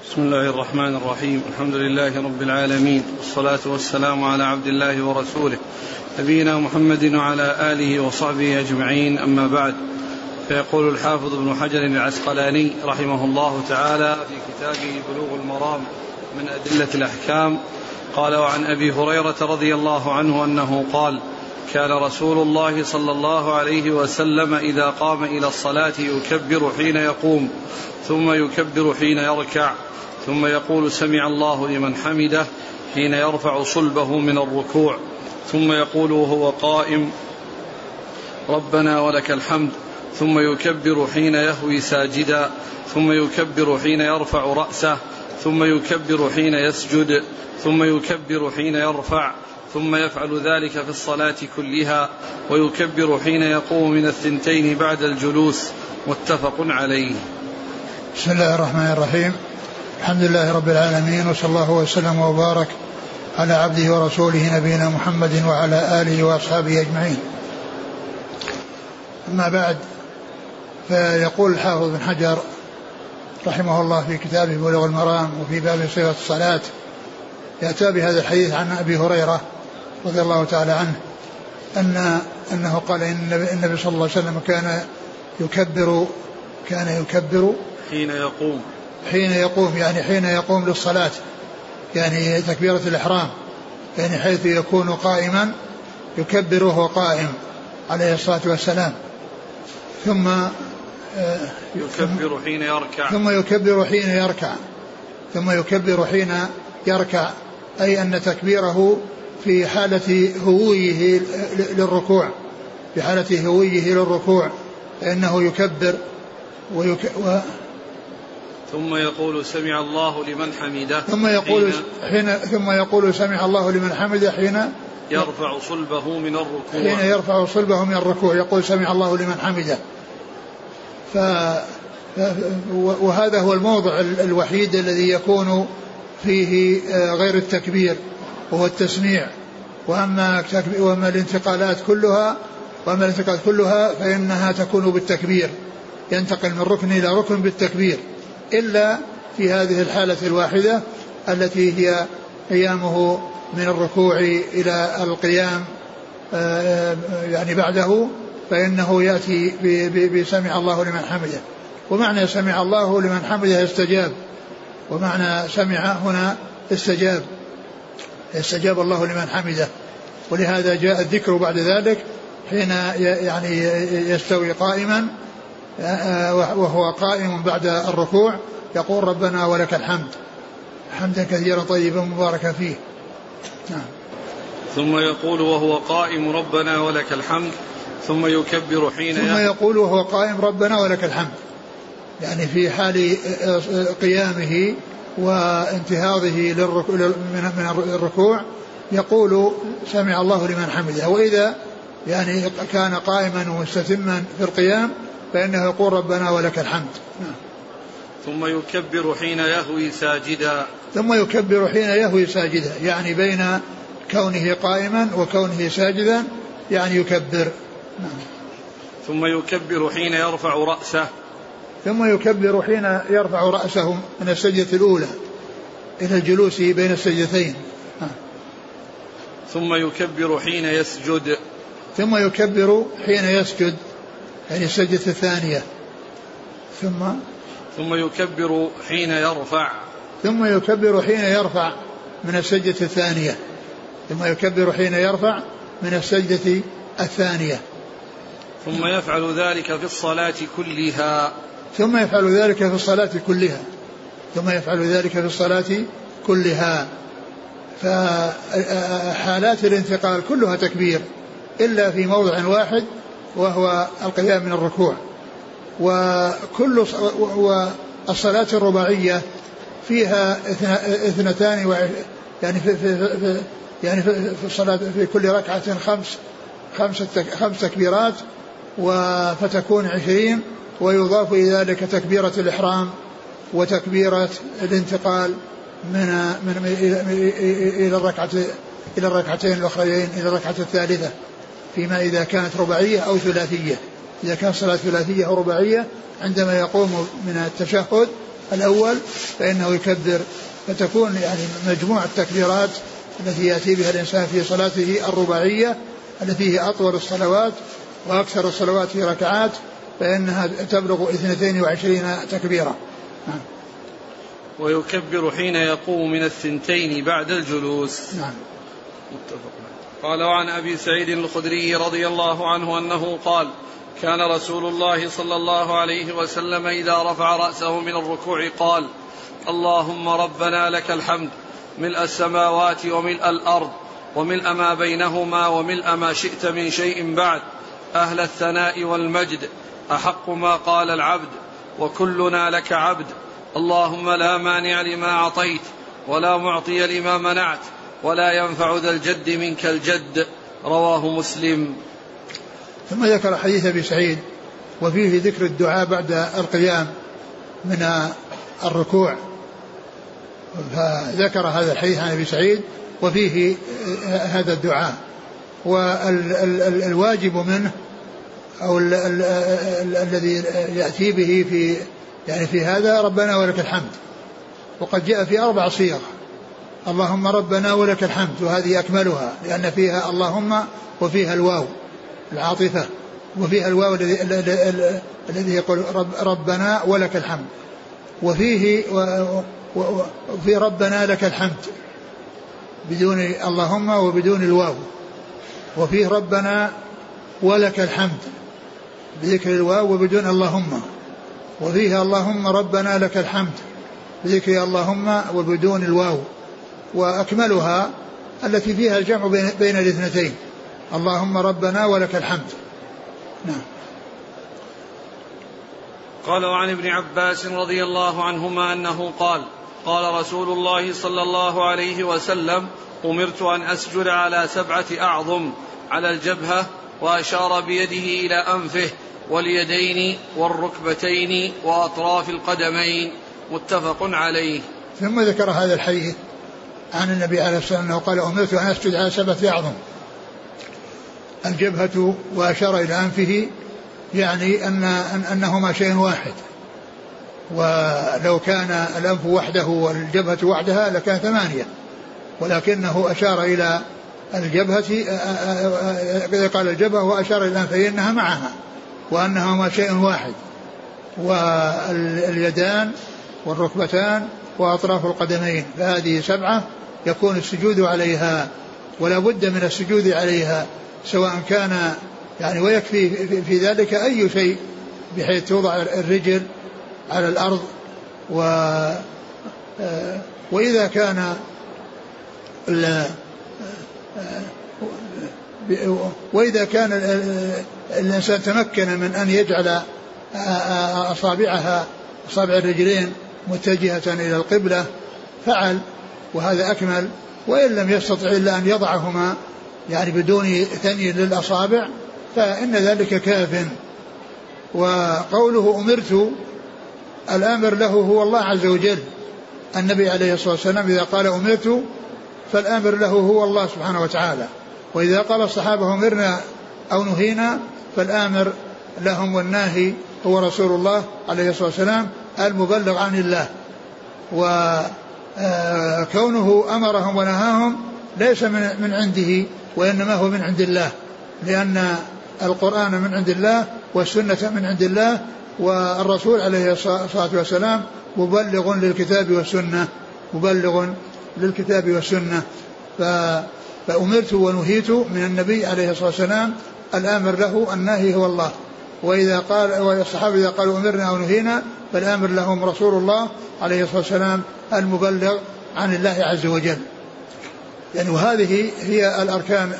بسم الله الرحمن الرحيم. الحمد لله رب العالمين. والصلاة والسلام على عبد الله ورسوله. نبينا محمد وعلى آله وصحبه أجمعين. أما بعد فيقول الحافظ ابن حجر العسقلاني رحمه الله تعالى في كتابه بلوغ المرام من أدلة الأحكام قال وعن أبي هريرة رضي الله عنه أنه قال كان رسول الله صلى الله عليه وسلم إذا قام إلى الصلاة يكبر حين يقوم ثم يكبر حين يركع ثم يقول سمع الله لمن حمده حين يرفع صلبه من الركوع ثم يقول وهو قائم ربنا ولك الحمد ثم يكبر حين يهوي ساجدا ثم يكبر حين يرفع رأسه ثم يكبر حين يسجد ثم يكبر حين يرفع ثم يفعل ذلك في الصلاة كلها ويكبر حين يقوم من الثنتين بعد الجلوس. متفق عليه. بسم الله الرحمن الرحيم. الحمد لله رب العالمين وصلى الله وسلم وبارك على عبده ورسوله نبينا محمد وعلى آله وأصحابه أجمعين. أما بعد فيقول الحافظ بن حجر رحمه الله في كتابه بلوغ المرام وفي باب صفه الصلاة يأتى بهذا الحديث عن أبي هريرة رضي الله تعالى عنه أن أنه قال إن النبي صلى الله عليه وسلم كان يكبر كان يكبر حين يقوم. حين يقوم يعني حين يقوم للصلاة يعني تكبيرة الإحرام يعني حيث يكون قائما يكبر وهو قائم عليه الصلاة والسلام. ثم يكبر حين يركع. ثم يكبر حين يركع ثم يكبر حين يركع أي أن تكبيره في حالة هويه للركوع في حالة هويه للركوع فإنه يكبر ويك و ثم يقول سمع الله لمن حمده ثم يقول حين ثم يقول سمع الله لمن حمده حين يرفع صلبه من الركوع. حين يرفع صلبه من الركوع يقول سمع الله لمن حمده. ف وهذا هو الموضع الوحيد الذي يكون فيه غير التكبير. وهو التسميع. وأما وأما الانتقالات كلها وأما الانتقالات كلها فإنها تكون بالتكبير. ينتقل من ركن إلى ركن بالتكبير. إلا في هذه الحالة الواحدة التي هي قيامه من الركوع إلى القيام يعني بعده فإنه يأتي بسمع الله لمن حمده. ومعنى سمع الله لمن حمده استجاب ومعنى سمع هنا استجاب استجاب الله لمن حمده. ولهذا جاء الذكر بعد ذلك حين يعني يستوي قائما وهو قائم بعد الركوع يقول ربنا ولك الحمد. حمدا كثيرا طيبا مباركا فيه. نعم. ثم يقول وهو قائم ربنا ولك الحمد ثم يكبر حين ثم يقول وهو قائم ربنا ولك الحمد. يعني في حال قيامه وانتهاضه من الركوع يقول سمع الله لمن حمده. وإذا يعني كان قائما ومستتما في القيام فإنه يقول ربنا ولك الحمد. نعم. ثم يكبر حين يهوي ساجدا. ثم يكبر حين يهوي ساجدا. يعني بين كونه قائما وكونه ساجدا يعني يكبر. نعم. ثم يكبر حين يرفع رأسه. ثم يكبر حين يرفع رأسه من السجدة الأولى إلى الجلوس بين السجدتين. ثم يكبر حين يسجد. ثم يكبر حين يسجد يعني السجدة الثانية. ثم ثم يكبر حين يرفع. ثم يكبر حين يرفع من السجدة الثانية. ثم يكبر حين يرفع من السجدة الثانية. ثم يفعل ذلك في الصلاة كلها. ثم يفعل ذلك في الصلاة كلها. ثم يفعل ذلك في الصلاة كلها. فحالات الانتقال كلها تكبير إلا في موضع واحد وهو القيام من الركوع. وكل والصلاة الرباعية فيها اثنتان يعني في, في, في يعني في الصلاة في كل ركعة خمس خمس خمس تكبيرات فتكون عشرين ويضاف إلى ذلك تكبيرة الإحرام وتكبيرة الانتقال من من إلى الركعة إلى الركعتين الأخريين إلى الركعة الثالثة فيما إذا كانت رباعية أو ثلاثية. إذا كانت صلاة ثلاثية أو رباعية عندما يقوم من التشهد الأول فإنه يكبر. فتكون يعني مجموع التكبيرات التي يأتي بها الإنسان في صلاته الرباعية التي هي أطول الصلوات وأكثر الصلوات في ركعات فإنها تبلغ 22 تكبيرة نعم. ويكبر حين يقوم من الثنتين بعد الجلوس. نعم. متفق. قال وعن أبي سعيد الخدري رضي الله عنه أنه قال كان رسول الله صلى الله عليه وسلم إذا رفع رأسه من الركوع قال اللهم ربنا لك الحمد ملء السماوات وملء الأرض وملء ما بينهما وملء ما شئت من شيء بعد أهل الثناء والمجد أحق ما قال العبد وكلنا لك عبد. اللهم لا مانع لما أعطيت ولا معطي لما منعت ولا ينفع ذا الجد منك الجد. رواه مسلم. ثم ذكر حديث أبي سعيد وفيه ذكر الدعاء بعد القيام من الركوع. فذكر هذا الحديث عن أبي سعيد وفيه هذا الدعاء. والواجب منه أو الذي يأتي به في يعني في هذا ربنا ولك الحمد. وقد جاء في أربع صيغ. اللهم ربنا ولك الحمد وهذه أكملها لأن فيها اللهم وفيها الواو العاطفة وفيها الواو الذي الذي يقول رب ربنا ولك الحمد. وفيه وفي ربنا لك الحمد بدون اللهم وبدون الواو. وفيه ربنا ولك الحمد. بذكر الواو وبدون اللهم. وفيها اللهم ربنا لك الحمد. بذكر اللهم وبدون الواو. وأكملها التي فيها الجمع بين الاثنتين. اللهم ربنا ولك الحمد. نعم. قال وعن ابن عباس رضي الله عنهما أنه قال قال رسول الله صلى الله عليه وسلم أمرت أن أسجد على سبعة أعظم على الجبهة وأشار بيده إلى أنفه واليدين والركبتين وأطراف القدمين متفق عليه. ثم ذكر هذا الحديث عن النبي عليه الصلاة والسلام أنه قال أمرت أن أسجد على سبعة أعظم. الجبهة وأشار إلى أنفه يعني أن أنهما شيء واحد. ولو كان الأنف وحده والجبهة وحدها لكان ثمانية. ولكنه أشار إلى الجبهة إذا قال الجبهة وأشار إلى الأنف فإنها معها وأنهما شيء واحد واليدان والركبتان وأطراف القدمين فهذه سبعة يكون السجود عليها ولا بد من السجود عليها سواء كان يعني ويكفي في ذلك أي شيء بحيث توضع الرجل على الأرض و وإذا كان وإذا كان الإنسان تمكن من أن يجعل أصابعها أصابع الرجلين متجهة إلى القبلة فعل وهذا أكمل. وإن لم يستطع إلا أن يضعهما يعني بدون ثني للأصابع فإن ذلك كاف. وقوله أمرت الآمر له هو الله عز وجل. النبي عليه الصلاة والسلام إذا قال أمرت فالآمر له هو الله سبحانه وتعالى. وإذا قال الصحابة أمرنا أو نهينا فالآمر لهم والناهي هو رسول الله عليه الصلاة والسلام المبلغ عن الله. وكونه أمرهم ونهاهم ليس من, عنده وإنما هو من عند الله. لأن القرآن من عند الله والسنة من عند الله والرسول عليه الصلاة والسلام مبلغ للكتاب والسنة مبلغ للكتاب والسنة. فأمرت ونهيت من النبي عليه الصلاة والسلام الآمر له الناهي هو الله. وإذا قال والصحابة إذا قالوا أمرنا أو نهينا فالآمر لهم رسول الله عليه الصلاة والسلام المبلغ عن الله عز وجل. يعني وهذه هي الأركان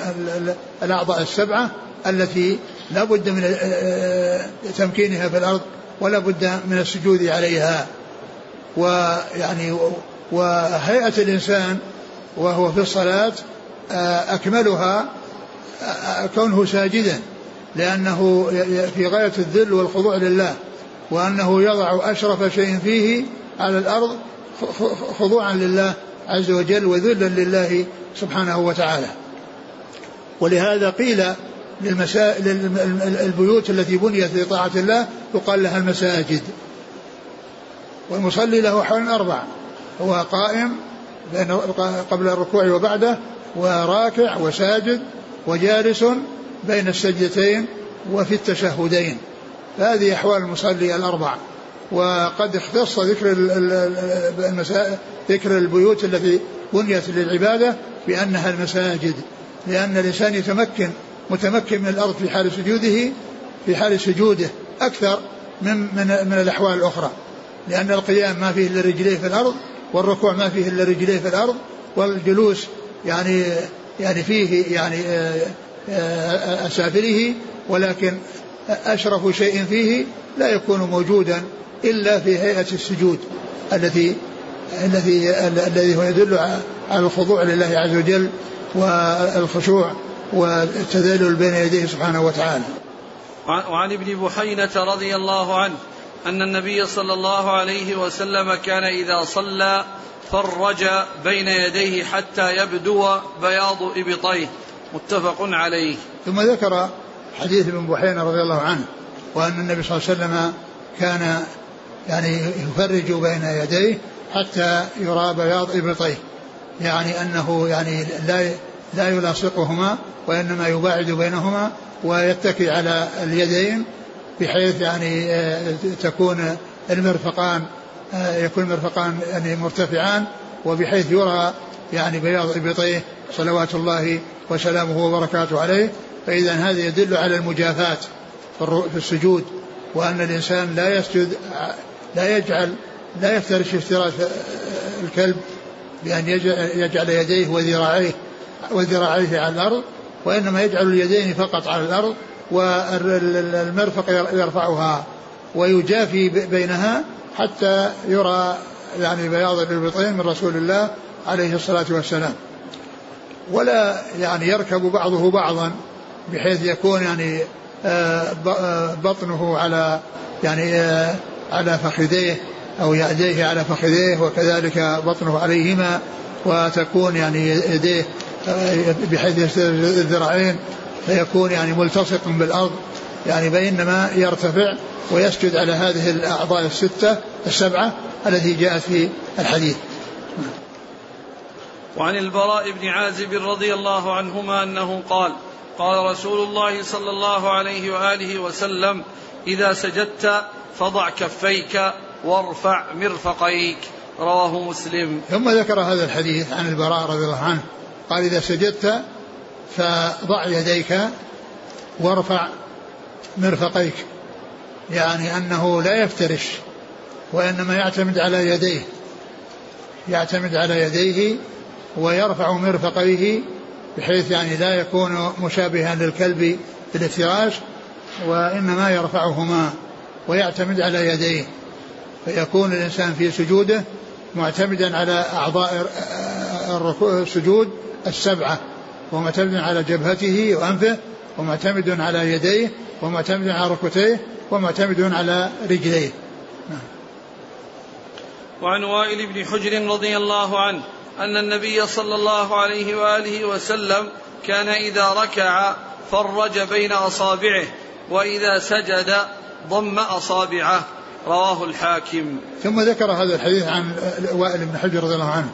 الأعضاء السبعة التي لا بد من تمكينها في الأرض ولا بد من السجود عليها. ويعني وهيئة الإنسان وهو في الصلاة آه، أكملها كونه ساجدا لأنه في غاية الذل والخضوع لله وأنه يضع أشرف شيء فيه على الأرض خضوعا لله عز وجل وذلا لله سبحانه وتعالى. ولهذا قيل للمسا... للبيوت التي بنيت لطاعة الله يقال لها المساجد. والمصلي له حول أربع هو قائم قبل الركوع وبعده وراكع وساجد وجالس بين السجدتين وفي التشهدين. هذه أحوال المصلي الأربع. وقد اختص ذكر ذكر البيوت التي بنيت للعبادة بأنها المساجد. لأن الإنسان يتمكن متمكن من الأرض في حال سجوده في حال سجوده أكثر من من من الأحوال الأخرى. لأن القيام ما فيه إلا رجليه في الأرض والركوع ما فيه إلا رجليه في الأرض والجلوس يعني يعني فيه يعني آه، آه، أسافله ولكن أشرف شيء فيه لا يكون موجودا إلا في هيئة السجود الذي الذي الذي هو يدل على الخضوع لله عز وجل والخشوع والتذلل بين يديه سبحانه وتعالى. وعن ابن بحينة رضي الله عنه أن النبي صلى الله عليه وسلم كان إذا صلى فرج بين يديه حتى يبدو بياض إبطيه. متفق عليه. ثم ذكر حديث ابن بحينة رضي الله عنه وأن النبي صلى الله عليه وسلم كان يعني يفرج بين يديه حتى يرى بياض إبطيه. يعني أنه يعني لا لا يلاصقهما وإنما يباعد بينهما ويتكي على اليدين بحيث يعني آه، تكون المرفقان آه، يكون المرفقان يعني مرتفعان وبحيث يرى يعني بياض إبطيه صلوات الله وسلامه وبركاته عليه. فإذا هذا يدل على المجافاه في السجود وأن الإنسان لا يسجد لا يجعل لا يفترش افتراش الكلب بأن يجعل يديه وذراعيه وذراعيه على الأرض وإنما يجعل اليدين فقط على الأرض. والمرفق يرفعها ويجافي بينها حتى يرى يعني بياض الابطين من رسول الله عليه الصلاة والسلام. ولا يعني يركب بعضه بعضا بحيث يكون يعني آه، آه، بطنه على يعني آه، على فخذيه أو يديه على فخذيه وكذلك بطنه عليهما وتكون يعني يديه بحيث يستدر الذراعين فيكون يعني ملتصق بالأرض يعني بينما يرتفع ويسجد على هذه الأعضاء الستة السبعة التي جاءت في الحديث. وعن البراء بن عازب رضي الله عنهما أنه قال: قال رسول الله صلى الله عليه وآله وسلم: إذا سجدت فضع كفيك وارفع مرفقيك رواه مسلم. ثم ذكر هذا الحديث عن البراء رضي الله عنه قال إذا سجدت فضع يديك وارفع مرفقيك يعني أنه لا يفترش وإنما يعتمد على يديه يعتمد على يديه ويرفع مرفقيه بحيث يعني لا يكون مشابها للكلب في الافتراش وإنما يرفعهما ويعتمد على يديه فيكون الإنسان في سجوده معتمدا على أعضاء السجود السبعة. ومعتمد على جبهته وأنفه ومعتمد على يديه ومعتمد على ركبتيه ومعتمد على رجليه. نعم. وعن وائل بن حجر رضي الله عنه أن النبي صلى الله عليه وآله وسلم كان إذا ركع فرج بين أصابعه وإذا سجد ضم أصابعه. رواه الحاكم. ثم ذكر هذا الحديث عن وائل بن حجر رضي الله عنه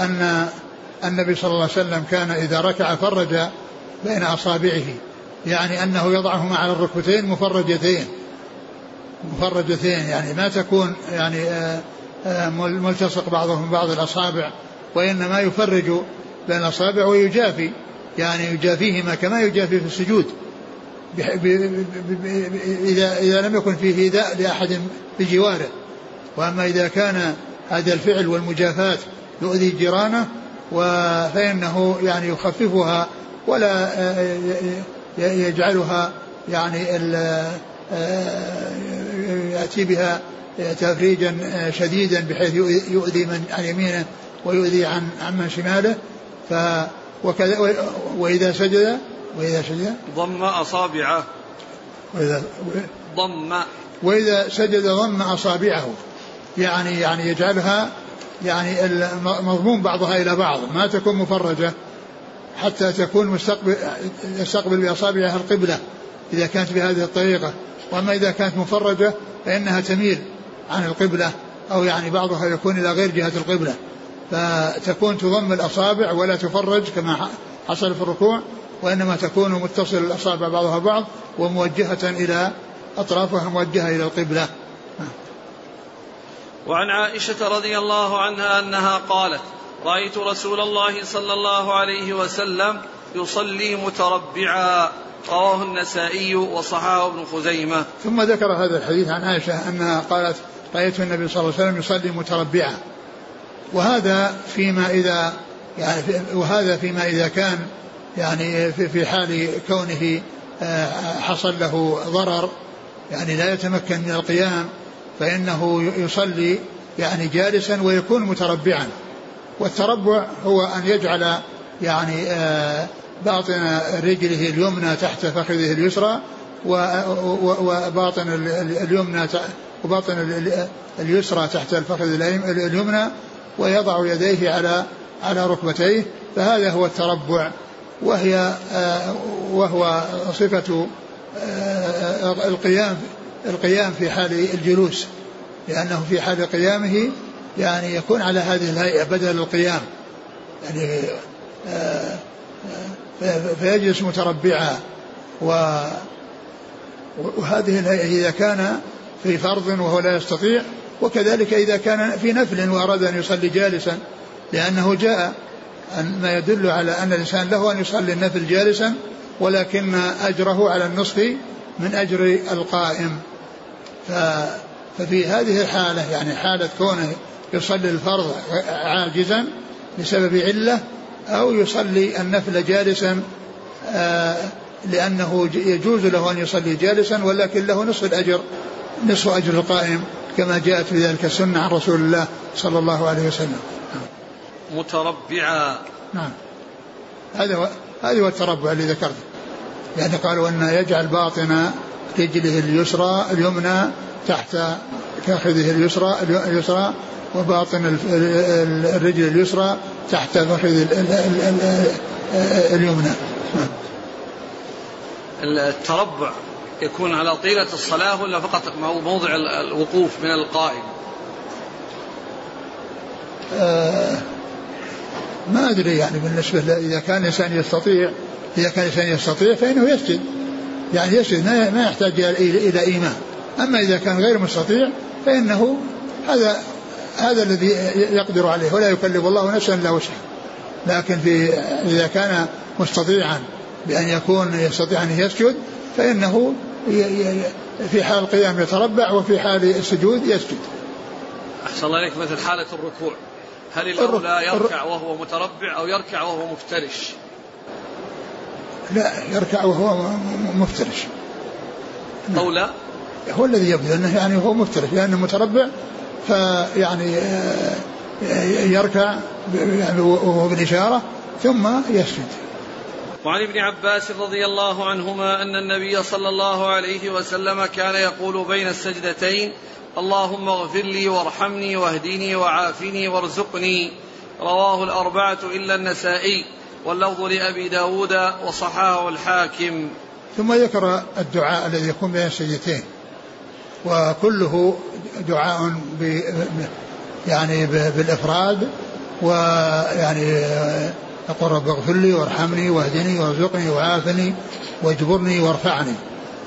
أن النبي صلى الله عليه وسلم كان إذا ركع فرج بين أصابعه. يعني أنه يضعهما على الركبتين مفرجتين. مفرجتين. يعني ما تكون يعني آه، آه، ملتصق بعضهم بعض الأصابع وإنما يفرج بين الأصابع ويجافي. يعني يجافيهما كما يجافي في السجود. إذا إذا لم يكن فيه إيذاء لأحد بجواره. وأما إذا كان هذا الفعل والمجافاة يؤذي جيرانه فإنه يعني يخففها ولا يجعلها يعني يأتي بها تفريجا شديدا بحيث يؤذي من عن يمينه ويؤذي عن عن من شماله. ف وكذا وإذا سجد وإذا سجد. ضم أصابعه. وإذا ضم. وإذا سجد ضم أصابعه. يعني يعني يجعلها يعني مضمون بعضها إلى بعض ما تكون مفرجة حتى تكون مستقبل يستقبل بأصابعها القبلة إذا كانت بهذه الطريقة. وأما إذا كانت مفرجة فإنها تميل عن القبلة أو يعني بعضها يكون إلى غير جهة القبلة. فتكون تضم الأصابع ولا تفرج كما حصل في الركوع وإنما تكون متصل الأصابع بعضها بعض وموجهة إلى أطرافها موجهة إلى القبلة. وعن عائشة رضي الله عنها أنها قالت رأيت رسول الله صلى الله عليه وسلم يصلي متربعا. رواه النسائي وصححه ابن خزيمة. ثم ذكر هذا الحديث عن عائشة أنها قالت رأيت النبي صلى الله عليه وسلم يصلي متربعا. وهذا فيما إذا يعني وهذا فيما إذا كان يعني في حال كونه آه، حصل له ضرر يعني لا يتمكن من القيام فإنه يصلي يعني جالسا ويكون متربعا. والتربع هو أن يجعل يعني آه، باطن رجله اليمنى تحت فخذه اليسرى وباطن اليمنى وباطن اليسرى تحت الفخذ اليمنى ويضع يديه على على ركبتيه. فهذا هو التربع. وهي آه، وهو صفة آه، القيام القيام في حال الجلوس لأنه في حال قيامه يعني يكون على هذه الهيئة بدل القيام. يعني آه، فيجلس متربعا. وهذه الهيئة إذا كان في فرض وهو لا يستطيع وكذلك إذا كان في نفل وأراد أن يصلي جالسا لأنه جاء ما يدل على أن الإنسان له أن يصلي النفل جالسا ولكن أجره على النصف من أجر القائم. ففي هذه الحالة يعني حالة كونه يصلي الفرض عاجزا بسبب علة أو يصلي النفل جالسا آه، لأنه يجوز له أن يصلي جالسا ولكن له نصف الأجر نصف أجر القائم كما جاءت في ذلك السنة عن رسول الله صلى الله عليه وسلم. متربعا. نعم. هذا هو هذا هو التربع اللي ذكرته. يعني قالوا أن يجعل باطن رجله اليسرى اليمنى تحت فخذه اليسرى اليسرى وباطن الرجل اليسرى تحت فخذ اليمنى. التربع يكون على طيلة الصلاة ولا فقط موضع الوقوف من القائم؟ آه ما أدري يعني بالنسبة إذا كان الإنسان يستطيع إذا كان الإنسان يستطيع فإنه يسجد. يعني يسجد ما يحتاج إلى إيمان أما إذا كان غير مستطيع فإنه هذا هذا الذي يقدر عليه ولا يكلف الله نفسا إلا وسعها لكن في إذا كان مستطيعا بأن يكون يستطيع أن يسجد فإنه في حال القيام يتربع وفي حال السجود يسجد. أحسن الله إليك مثل حالة الركوع هل الأولى يركع وهو متربع أو يركع وهو مفترش؟ لا يركع وهو مفترش. أولى هو الذي يبدو انه يعني هو مفترش لأنه متربع فيعني آه، يركع يعني وهو بالإشارة ثم يسجد. وعن ابن عباس رضي الله عنهما أن النبي صلى الله عليه وسلم كان يقول بين السجدتين اللهم اغفر لي وارحمني واهدني وعافني وارزقني. رواه الأربعة إلا النسائي. واللفظ لأبي داود وصححه الحاكم. ثم ذكر الدعاء الذي يكون بين السجدتين وكله دعاء ب يعني بالإفراد ويعني يقول رب اغفر لي وارحمني واهدني وارزقني وعافني واجبرني وارفعني.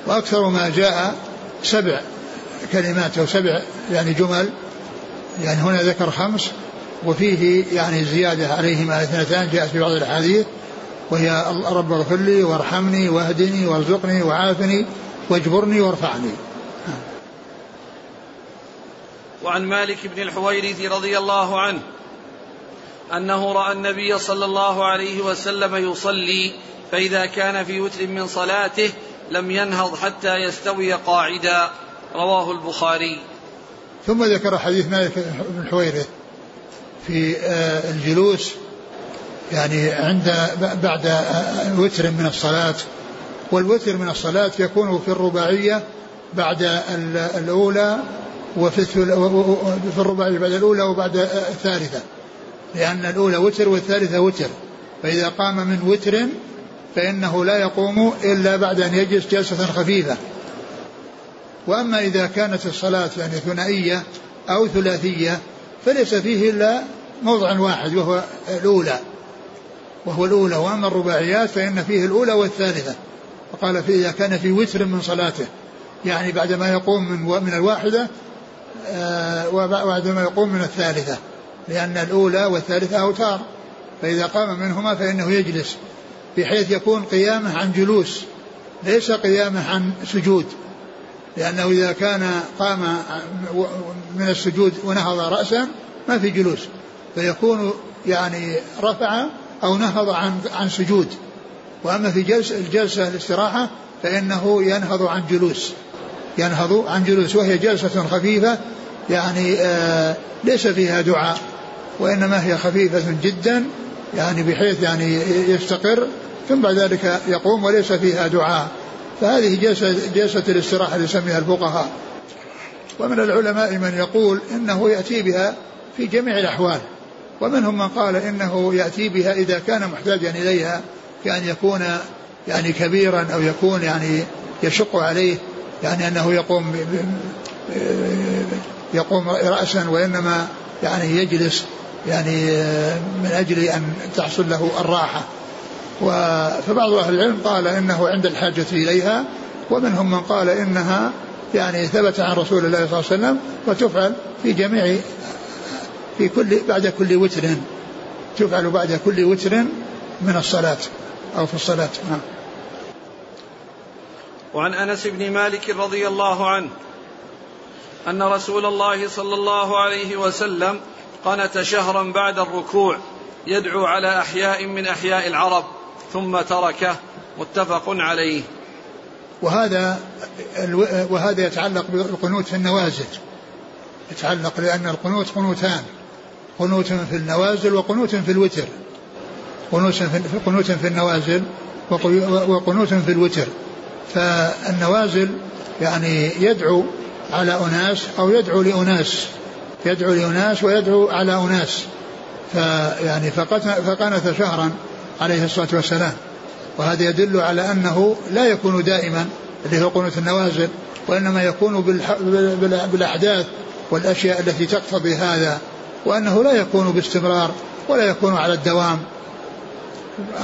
وأكثر ما جاء سبع كلمات أو سبع يعني جمل. يعني هنا ذكر خمس. وفيه يعني زيادة عليهما اثنتان جاءت في بعض الأحاديث وهي رب اغفر لي وارحمني واهدني وارزقني وعافني واجبرني وارفعني. وعن مالك بن الحويرث رضي الله عنه أنه رأى النبي صلى الله عليه وسلم يصلي فإذا كان في وتر من صلاته لم ينهض حتى يستوي قاعدا. رواه البخاري. ثم ذكر حديث مالك بن الحويرث. في آه، الجلوس يعني عند بعد آه، وتر من الصلاة. والوتر من الصلاة يكون في الرباعية بعد الأولى وفي في الرباعية بعد الأولى وبعد الثالثة. لأن الأولى وتر والثالثة وتر. فإذا قام من وتر فإنه لا يقوم إلا بعد أن يجلس جلسة خفيفة. وأما إذا كانت الصلاة يعني ثنائية أو ثلاثية فليس فيه إلا موضع واحد وهو الأولى. وهو الأولى وأما الرباعيات فإن فيه الأولى والثالثة. فقال في إذا كان في وتر من صلاته يعني بعدما يقوم من من الواحدة آه، وبعدما يقوم من الثالثة. لأن الأولى والثالثة أوتار. فإذا قام منهما فإنه يجلس بحيث يكون قيامه عن جلوس ليس قيامه عن سجود. لأنه إذا كان قام من السجود ونهض رأسا ما في جلوس فيكون يعني رفع أو نهض عن عن سجود. وأما في جلسة الجلسة الاستراحة فإنه ينهض عن جلوس. ينهض عن جلوس وهي جلسة خفيفة يعني آه ليس فيها دعاء وإنما هي خفيفة جدا يعني بحيث يعني يستقر ثم بعد ذلك يقوم وليس فيها دعاء. فهذه جلسة, جلسة الاستراحة اللي يسميها الفقهاء. ومن العلماء من يقول إنه يأتي بها في جميع الأحوال. ومنهم من قال إنه يأتي بها إذا كان محتاجا إليها كأن يكون يعني كبيرا أو يكون يعني يشق عليه يعني أنه يقوم يقوم رأسا وإنما يعني يجلس يعني من أجل أن تحصل له الراحة. فبعض أهل العلم قال إنه عند الحاجة إليها ومنهم من قال إنها يعني ثبت عن رسول الله صلى الله عليه وسلم وتفعل في جميع في كل بعد كل وتر تفعل بعد كل وتر من الصلاة أو في الصلاة. نعم. وعن أنس بن مالك رضي الله عنه أن رسول الله صلى الله عليه وسلم قنت شهرا بعد الركوع يدعو على أحياء من أحياء العرب. ثم تركه متفق عليه. وهذا وهذا يتعلق بالقنوت في النوازل. يتعلق لأن القنوت قنوتان. قنوت في النوازل وقنوت في الوتر. قنوت في قنوت في النوازل وقنوت في الوتر. فالنوازل يعني يدعو على أناس أو يدعو لأناس. يدعو لأناس ويدعو على أناس. فيعني فقنت شهرا عليه الصلاة والسلام. وهذا يدل على أنه لا يكون دائما اللي هو قنوت النوازل وإنما يكون بالأحداث والأشياء التي تقتضي هذا وأنه لا يكون باستمرار ولا يكون على الدوام.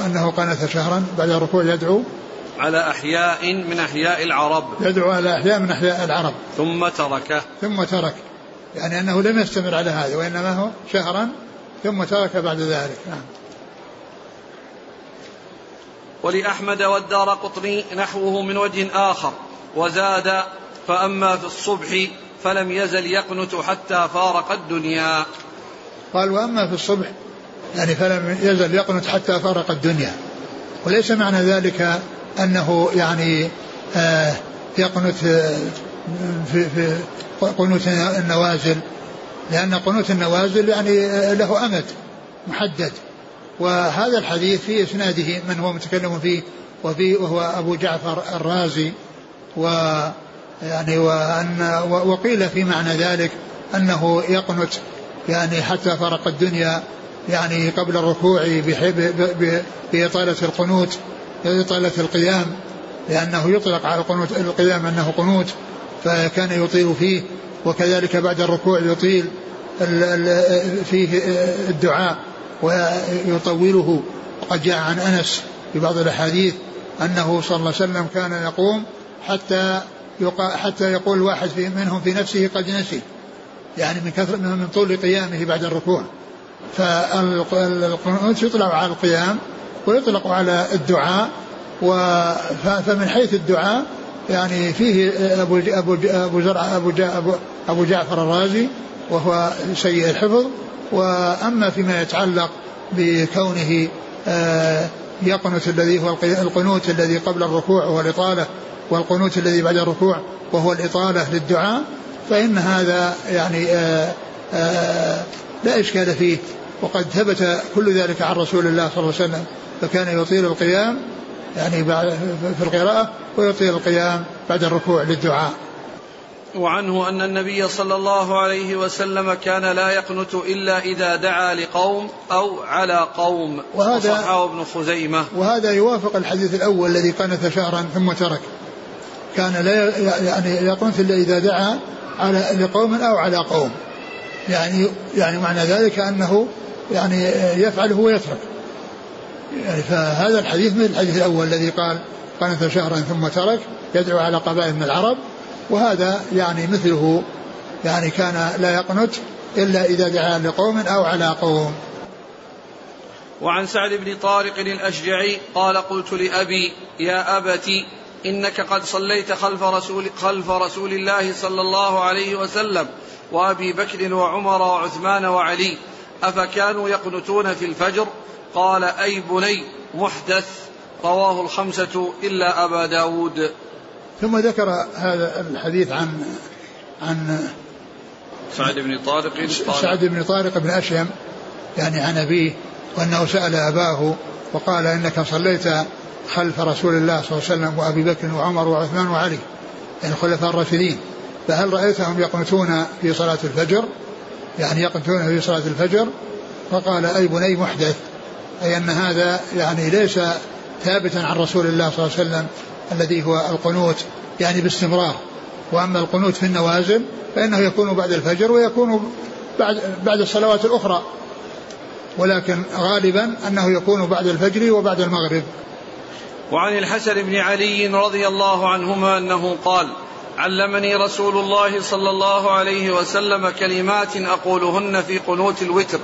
أنه قنت شهرا بعد الركوع يدعو على أحياء من أحياء العرب. يدعو على أحياء من أحياء العرب. ثم تركه. ثم ترك. يعني أنه لم يستمر على هذا وإنما هو شهرا ثم ترك بعد ذلك. نعم. ولأحمد والدار قطني نحوه من وجه آخر وزاد فأما في الصبح فلم يزل يقنت حتى فارق الدنيا. قال وأما في الصبح يعني فلم يزل يقنت حتى فارق الدنيا. وليس معنى ذلك أنه يعني آه يقنت آه، في, في قنوت النوازل لأن قنوت النوازل يعني آه، له أمد محدد. وهذا الحديث في إسناده من هو متكلم فيه وفي وهو أبو جعفر الرازي و يعني وأن وقيل في معنى ذلك أنه يقنت يعني حتى فرق الدنيا يعني قبل الركوع بإطالة القنوت إطالة القيام لأنه يطلق على القنوت القيام أنه قنوت فكان يطيل فيه وكذلك بعد الركوع يطيل فيه الدعاء. ويطوله. وقد جاء عن أنس في بعض الأحاديث أنه صلى الله عليه وسلم كان يقوم حتى حتى يقول واحد منهم في نفسه قد نسي. يعني من كثر من طول قيامه بعد الركوع. فالقنوت يطلق على القيام ويطلق على الدعاء فمن حيث الدعاء يعني فيه أبو أبو أبو زرع أبو ابو, أبو جعفر الرازي وهو سيء الحفظ وأما فيما يتعلق بكونه آه، يقنت الذي هو القنوت الذي قبل الركوع وهو الإطالة والقنوت الذي بعد الركوع وهو الإطالة للدعاء فإن هذا يعني آه، آه، لا إشكال فيه. وقد ثبت كل ذلك عن رسول الله صلى الله عليه وسلم فكان يطيل القيام يعني في القراءة ويطيل القيام بعد الركوع للدعاء. وعنه أن النبي صلى الله عليه وسلم كان لا يقنت إلا إذا دعا لقوم أو على قوم. وهذا وصححه ابن خزيمة. وهذا يوافق الحديث الأول الذي قنت شهرا ثم ترك. كان لا يعني يقنت إلا إذا دعا على لقوم أو على قوم. يعني يعني معنى ذلك أنه يعني يفعله ويترك يعني فهذا الحديث مثل الحديث الأول الذي قال قنت شهرا ثم ترك يدعو على قبائل من العرب وهذا يعني مثله يعني كان لا يقنت إلا إذا دعا لقوم أو على قوم. وعن سعد بن طارق الأشجعي قال قلت لأبي يا أبت إنك قد صليت خلف رسول خلف رسول الله صلى الله عليه وسلم وأبي بكر وعمر وعثمان وعلي أفكانوا يقنتون في الفجر؟ قال أي بني محدث رواه الخمسة إلا أبا داود. ثم ذكر هذا الحديث عن عن سعد بن طارق سعد بن طارق بن أشيم يعني عن أبيه وأنه سأل أباه وقال إنك صليت خلف رسول الله صلى الله عليه وسلم وأبي بكر وعمر وعثمان وعلي يعني الخلفاء الراشدين فهل رأيتهم يقنتون في صلاة الفجر؟ يعني يقنتون في صلاة الفجر؟ فقال أي بني محدث أي أن هذا يعني ليس ثابتا عن رسول الله صلى الله عليه وسلم الذي هو القنوت يعني باستمرار. وأما القنوت في النوازل فإنه يكون بعد الفجر ويكون بعد بعد الصلوات الأخرى. ولكن غالبا أنه يكون بعد الفجر وبعد المغرب. وعن الحسن بن علي رضي الله عنهما أنه قال علمني رسول الله صلى الله عليه وسلم كلمات أقولهن في قنوت الوتر.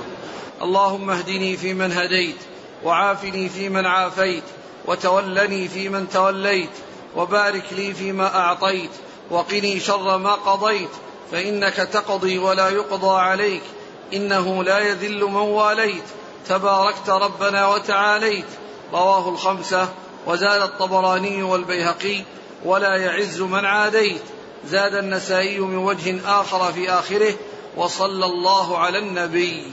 اللهم اهدني فيمن هديت وعافني فيمن عافيت وتولني فيمن توليت وبارك لي فيما أعطيت وقني شر ما قضيت فإنك تقضي ولا يقضى عليك إنه لا يذل من واليت تباركت ربنا وتعاليت. رواه الخمسة وزاد الطبراني والبيهقي ولا يعز من عاديت. زاد النسائي من وجه آخر في آخره وصلى الله على النبي.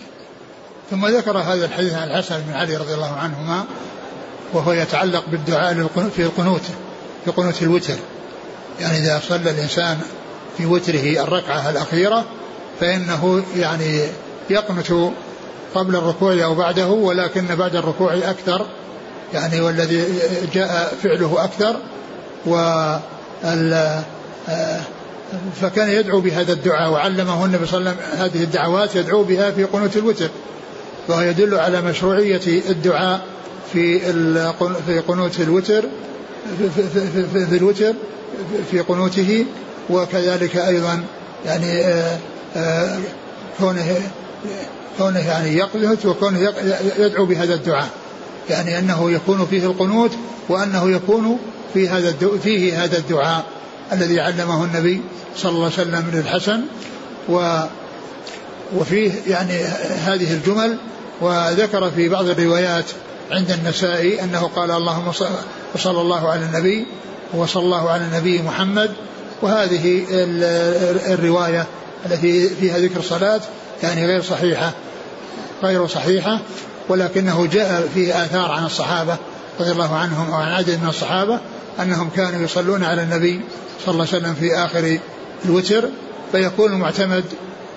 ثم ذكر هذا الحديث عن الحسن بن علي رضي الله عنهما وهو يتعلق بالدعاء في القنوت في قنوت الوتر. يعني إذا صلى الإنسان في وتره الركعة الأخيرة فإنه يعني يقنت قبل الركوع أو بعده ولكن بعد الركوع أكثر. يعني والذي جاء فعله أكثر. و فكان يدعو بهذا الدعاء وعلمه النبي صلى الله عليه وسلم هذه الدعوات يدعو بها في قنوت الوتر. وهو يدل على مشروعية الدعاء في في قنوت الوتر في, في, في, في الوتر في قنوته وكذلك أيضا يعني آآ آآ كونه كونه يعني يقنت وكونه يدعو بهذا الدعاء. يعني أنه يكون فيه القنوت وأنه يكون في هذا فيه هذا الدعاء الذي علمه النبي صلى الله عليه وسلم للحسن. و وفيه يعني هذه الجمل وذكر في بعض الروايات عند النسائي أنه قال اللهم صلى الله على النبي وصلى الله على النبي محمد وهذه الرواية التي فيها ذكر الصلاة يعني غير صحيحة غير صحيحة ولكنه جاء فيه آثار عن الصحابة رضي الله عنهم وعن عدد من الصحابة أنهم كانوا يصلون على النبي صلى الله عليه وسلم في آخر الوتر فيكون المعتمد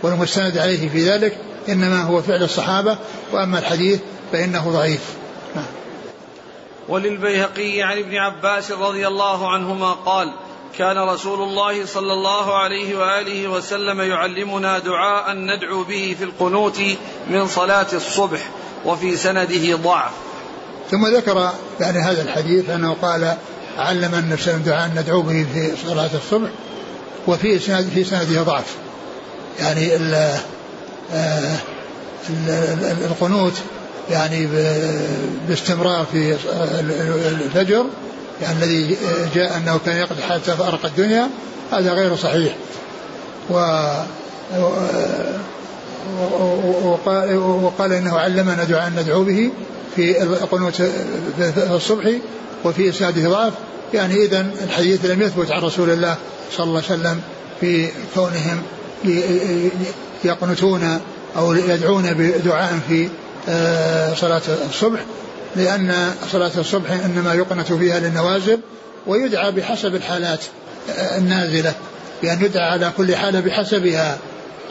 والمستند عليه في ذلك إنما هو فعل الصحابة وأما الحديث فإنه ضعيف. وللبيهقي عن ابن عباس رضي الله عنهما قال كان رسول الله صلى الله عليه وآله وسلم يعلمنا دعاء ندعو به في القنوت من صلاة الصبح وفي سنده ضعف. ثم ذكر يعني هذا الحديث أنه قال علم النبي دعاء ندعو به في صلاة الصبح وفي سند في سنده ضعف. يعني ال آه، القنوت يعني باستمرار في الفجر يعني الذي جاء أنه كان يقضي حتى فأرق الدنيا هذا غير صحيح. و وقال, وقال إنه علمنا دعاء ندعو به في القنوت في الصبح وفي إسناده ضعف. يعني اذا الحديث لم يثبت عن رسول الله صلى الله عليه وسلم في كونهم يقنتون أو يدعون بدعاء في آه، صلاة الصبح لأن صلاة الصبح إنما يقنت فيها للنوازل ويدعى بحسب الحالات النازلة بأن يدعى على كل حالة بحسبها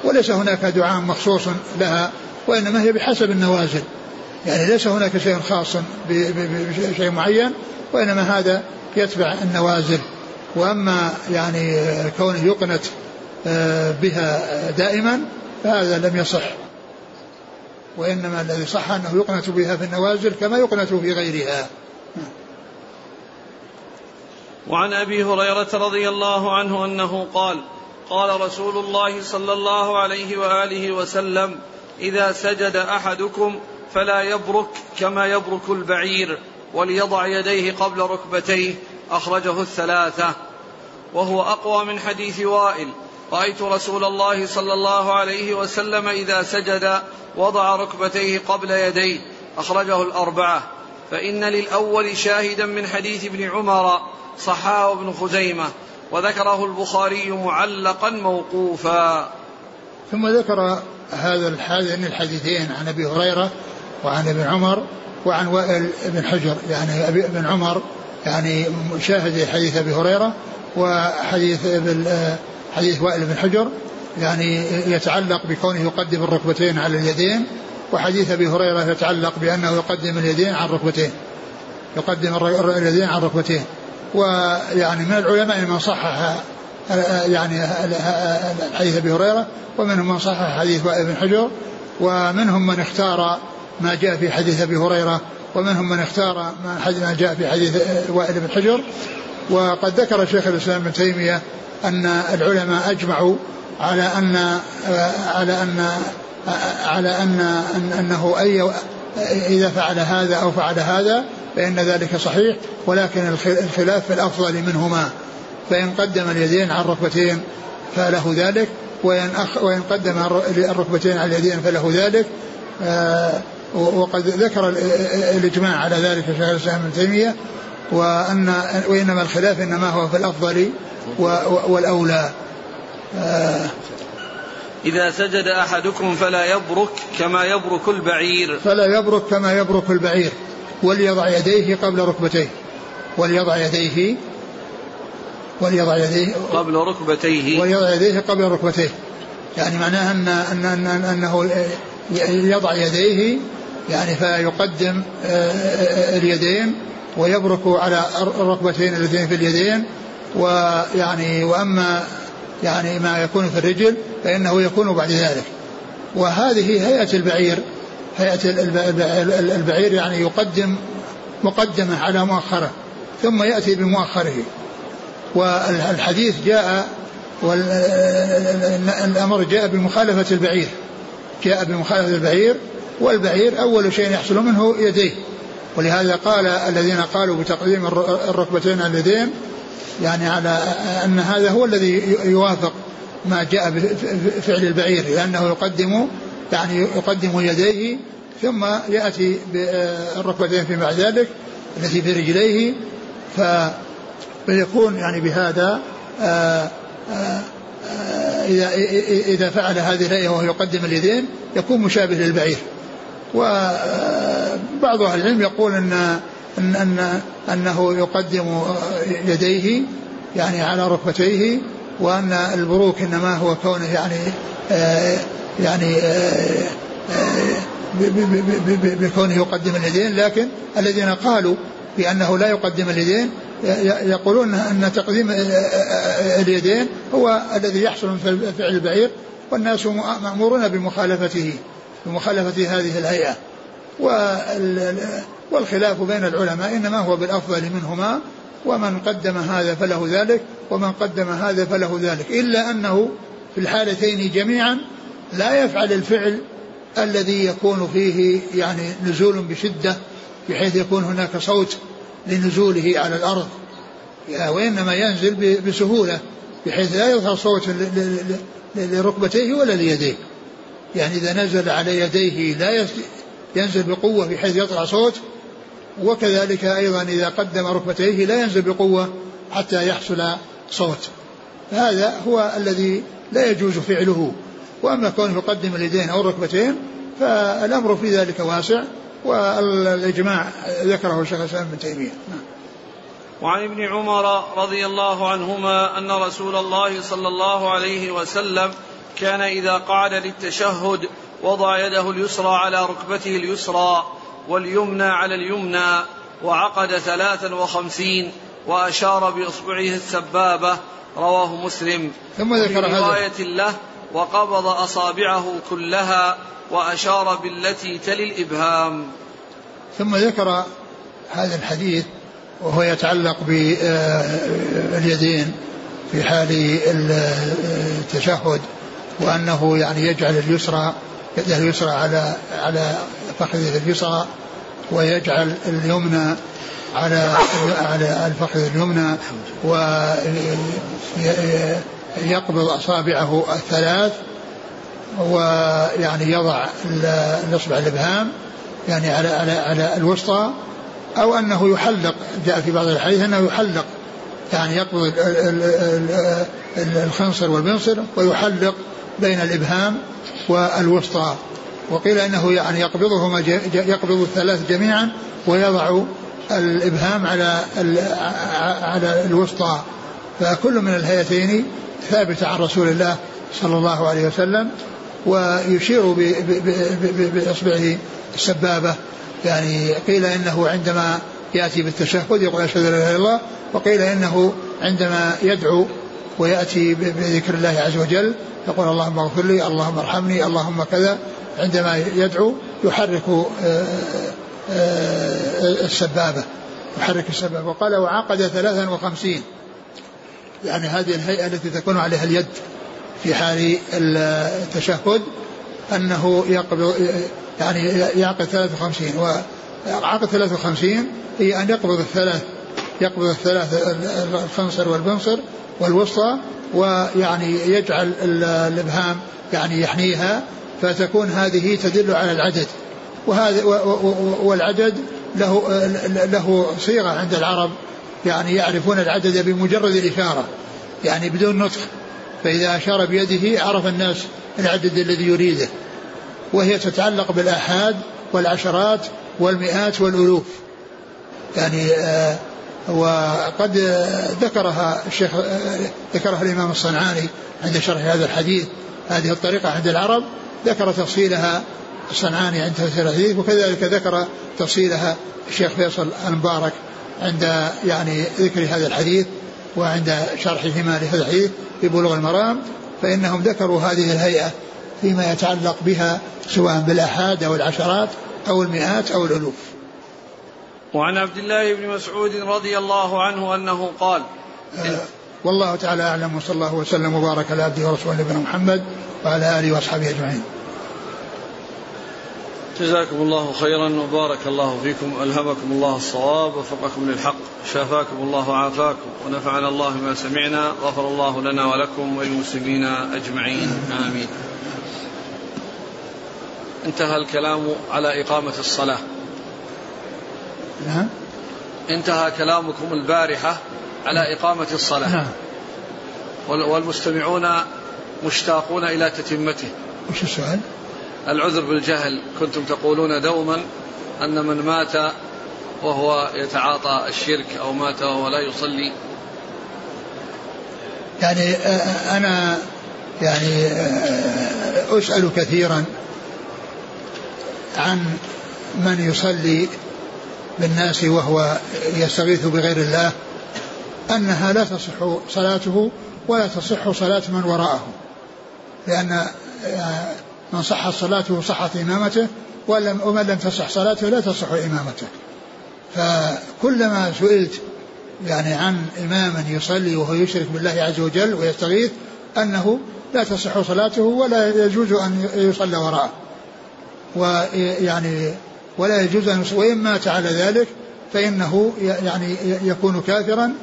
وليس هناك دعاء مخصوص لها وإنما هي بحسب النوازل. يعني ليس هناك شيء خاص بشيء معين وإنما هذا يتبع النوازل. وأما يعني كونه يقنت آه، بها دائما فهذا لم يصح. وإنما الذي صح أنه يقنت بها في النوازل كما يقنت في غيرها. وعن أبي هريرة رضي الله عنه أنه قال قال رسول الله صلى الله عليه وآله وسلم إذا سجد أحدكم فلا يبرك كما يبرك البعير وليضع يديه قبل ركبتيه. أخرجه الثلاثة. وهو أقوى من حديث وائل رأيت رسول الله صلى الله عليه وسلم إذا سجد وضع ركبتيه قبل يديه أخرجه الأربعة. فإن للأول شاهدا من حديث ابن عمر صححه ابن خزيمة وذكره البخاري معلقا موقوفا. ثم ذكر هذا هذين الحديثين عن أبي هريرة وعن ابن عمر وعن وائل بن حجر يعني ابي ابن عمر يعني شاهد حديث أبي هريرة وحديث حديث وائل بن حجر يعني يتعلق بكونه يقدم الركبتين على اليدين وحديث أبي هريرة يتعلق بأنه يقدم اليدين على الركبتين يقدم اليدين على الركبتين ويعني من العلماء من صحح يعني حديث أبي هريرة ومنهم من صحح حديث وائل بن حجر ومنهم من اختار ما جاء في حديث أبي هريرة ومنهم من اختار ما جاء في حديث وائل بن حجر. وقد ذكر شيخ الإسلام ابن تيمية أن العلماء أجمعوا على أن على أن على أن أنه أي إذا فعل هذا أو فعل هذا فإن ذلك صحيح ولكن الخلاف في الأفضل منهما. فإن قدم اليدين على الركبتين فله ذلك وإن, أخ وإن قدم الركبتين على اليدين فله ذلك. آه وقد ذكر الإجماع على ذلك شيخ الإسلام ابن تيمية. وأن وإنما الخلاف إنما هو في الأفضل والأولى. آه. إذا سجد أحدكم فلا يبرك كما يبرك البعير. فلا يبرك كما يبرك البعير. وليضع يديه قبل ركبتيه. وليضع يديه وليضع يديه قبل ركبتيه. وليضع يديه قبل ركبتيه. يعني معناه أن, أن, أن, أن أنه يضع يديه يعني فيقدم آه، آه، اليدين ويبرك على الركبتين اللتين في اليدين ويعني وأما يعني ما يكون في الرجل فإنه يكون بعد ذلك. وهذه هيئة البعير هيئة البعير يعني يقدم مقدمة على مؤخرة ثم يأتي بمؤخره. والحديث جاء والأمر جاء بمخالفة البعير جاء بمخالفة البعير والبعير أول شيء يحصل منه يديه. ولهذا قال الذين قالوا بتقديم الركبتين على اليدين يعني على أن هذا هو الذي يوافق ما جاء بفعل البعير لأنه يقدم يعني يقدم يديه ثم يأتي بالركبتين في بعد ذلك التي في رجليه. فيكون يعني بهذا آآ آآ إذا إذا فعل هذه الهيئة وهو يقدم اليدين يكون مشابه للبعير. وبعض أهل العلم يقول أن أن أن أنه يقدم يديه يعني على ركبتيه وأن البروك إنما هو كونه يعني يعني بكونه يقدم اليدين لكن الذين قالوا بأنه لا يقدم اليدين يقولون أن تقديم اليدين هو الذي يحصل من فعل البعير والناس مأمورون بمخالفته. بمخالفة هذه الهيئة. والخلاف بين العلماء إنما هو بالأفضل منهما ومن قدم هذا فله ذلك ومن قدم هذا فله ذلك. إلا أنه في الحالتين جميعا لا يفعل الفعل الذي يكون فيه يعني نزول بشدة بحيث يكون هناك صوت لنزوله على الأرض. وإنما ينزل بسهولة بحيث لا يظهر صوت لركبتيه ولا ليديه. يعني إذا نزل على يديه لا ينزل بقوة بحيث يطلع صوت وكذلك أيضا إذا قدم ركبتيه لا ينزل بقوة حتى يحصل صوت. هذا هو الذي لا يجوز فعله. وأما كونه يقدم اليدين أو الركبتين فالأمر في ذلك واسع والإجماع ذكره الشيخ الإسلام ابن تيمية. نعم. وعن ابن عمر رضي الله عنهما أن رسول الله صلى الله عليه وسلم كان إذا قعد للتشهد وضع يده اليسرى على ركبته اليسرى واليمنى على اليمنى وعقد ثلاثا وخمسين وأشار بإصبعه السبابة رواه مسلم. ثم ذكر هذا. رواية له وقبض أصابعه كلها وأشار بالتي تلي الإبهام. ثم ذكر هذا الحديث وهو يتعلق باليدين في حال التشهد. وأنه يعني يجعل اليسرى يده اليسرى على على فخذه اليسرى ويجعل اليمنى على على الفخذ اليمنى ويقبض أصابعه الثلاث ويعني يضع الاصبع الإبهام يعني على على على الوسطى أو أنه يحلق جاء في بعض الحديث أنه يحلق يعني يقبض الخنصر والبنصر ويحلق بين الإبهام والوسطى. وقيل إنه يعني يقبضهما يقبض الثلاث جميعا ويضع الإبهام على على الوسطى. فكل من الهيئتين ثابتة عن رسول الله صلى الله عليه وسلم ويشير بإصبعه السبابة. يعني قيل إنه عندما يأتي بالتشهد يقول أشهد ان لا إله إلا الله وقيل إنه عندما يدعو ويأتي بذكر الله عز وجل يقول اللهم اغفر لي اللهم ارحمني اللهم كذا عندما يدعو يحرك آه، آه، السبابة يحرك السبابة وقال وعقد ثلاثا وخمسين. يعني هذه الهيئة التي تكون عليها اليد في حال التشهد أنه يقبض يعني يعقد 53 وعقد 53 هي أن يقبض الثلاث يقبض الثلاث الخنصر والبنصر والوسطى ويعني يجعل الإبهام يعني يحنيها فتكون هذه تدل على العدد. وهذا والعدد له له صيغة عند العرب يعني يعرفون العدد بمجرد الإشارة يعني بدون نطق. فإذا أشار بيده عرف الناس العدد الذي يريده. وهي تتعلق بالآحاد والعشرات والمئات والألوف. يعني آه وقد ذكرها الشيخ ذكرها الإمام الصنعاني عند شرح هذا الحديث هذه الطريقة عند العرب ذكر تفصيلها الصنعاني عند تفسير الحديث وكذلك ذكر تفصيلها الشيخ فيصل المبارك عند يعني ذكر هذا الحديث وعند شرحهما لهذا الحديث في بلوغ المرام فإنهم ذكروا هذه الهيئة فيما يتعلق بها سواء بالآحاد أو العشرات أو المئات أو الألوف. وعن عبد الله بن مسعود رضي الله عنه أنه قال آه والله تعالى أعلم وصلى الله وسلم وبارك على عبده ورسوله نبينا محمد وعلى آله وأصحابه أجمعين. جزاكم الله خيرا وبارك الله فيكم ألهمكم الله الصواب وفقكم للحق شافاكم الله وعافاكم ونفعنا الله ما سمعنا غفر الله لنا ولكم وللمسلمين أجمعين آمين. انتهى الكلام على إقامة الصلاة. نعم انتهى كلامكم البارحة على إقامة الصلاة. نعم. والمستمعون مشتاقون إلى تتمته. وش السؤال؟ العذر بالجهل كنتم تقولون دوما أن من مات وهو يتعاطى الشرك أو مات وهو لا يصلي. يعني أنا يعني أسأل كثيرا عن من يصلي بالناس وهو يستغيث بغير الله أنها لا تصح صلاته ولا تصح صلاة من وراءه. لأن آه، من صحت صلاته صحت إمامته ومن لم تصح صلاته لا تصح إمامته. فكلما سئلت يعني عن إمام يصلي وهو يشرك بالله عز وجل ويستغيث أنه لا تصح صلاته ولا يجوز أن يصلى وراءه. ويعني ولا يجوز أن وإن مات على ذلك فإنه يعني يكون كافرا.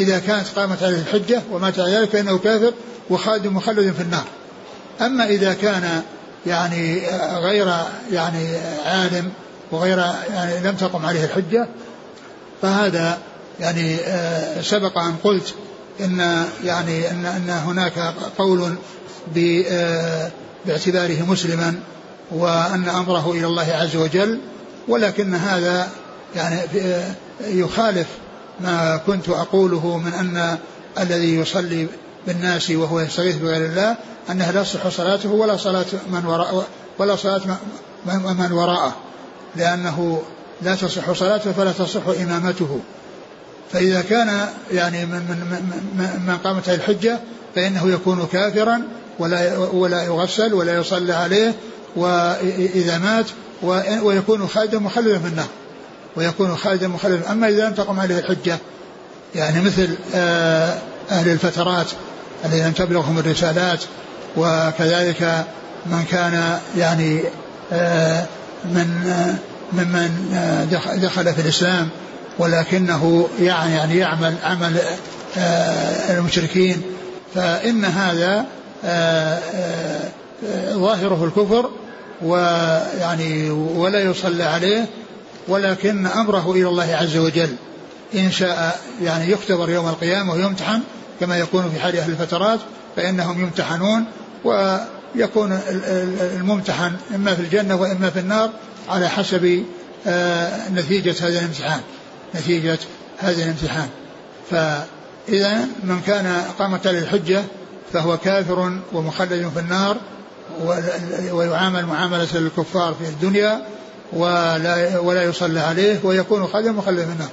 إذا كانت قامت عليه الحجة ومات على ذلك فإنه كافر وخالد مخلد في النار. أما إذا كان يعني غير يعني عالم وغير يعني لم تقم عليه الحجة فهذا يعني آه، سبق أن قلت إن يعني إن, إن هناك قول آه، باعتباره مسلما وأن أمره إلى الله عز وجل ولكن هذا يعني يخالف ما كنت أقوله من أن الذي يصلي بالناس وهو يستغيث بغير الله أنها لا تصح صلاته ولا صلاة من وراء ولا صلاة من وراءه. لأنه لا تصح صلاته فلا تصح إمامته. فإذا كان يعني من من من, من قامت الحجة فإنه يكون كافرا ولا ولا يغسل ولا يصلى عليه وإذا مات ويكون خالدا مخلدا في النار. ويكون خالدا مخلدا. أما إذا لم تقم عليه الحجة يعني مثل آه، أهل الفترات الذين لم تبلغهم الرسالات وكذلك من كان يعني آه، من آه، ممن دخل في الإسلام ولكنه يعني يعمل عمل المشركين فإن هذا ظاهره الكفر ويعني ولا يصلى عليه ولكن أمره إلى الله عز وجل. إن شاء يعني يختبر يوم القيامة ويمتحن كما يكون في حال أهل الفترات فإنهم يمتحنون ويكون الممتحن إما في الجنة وإما في النار على حسب آه، نتيجة هذا الامتحان. نتيجة هذا الامتحان. فإذا من كان قامت عليه الحجة فهو كافر ومخلد في النار ويعامل معاملة الكفار في الدنيا ولا ولا يصلى عليه ويكون خالدا مخلدا في النار.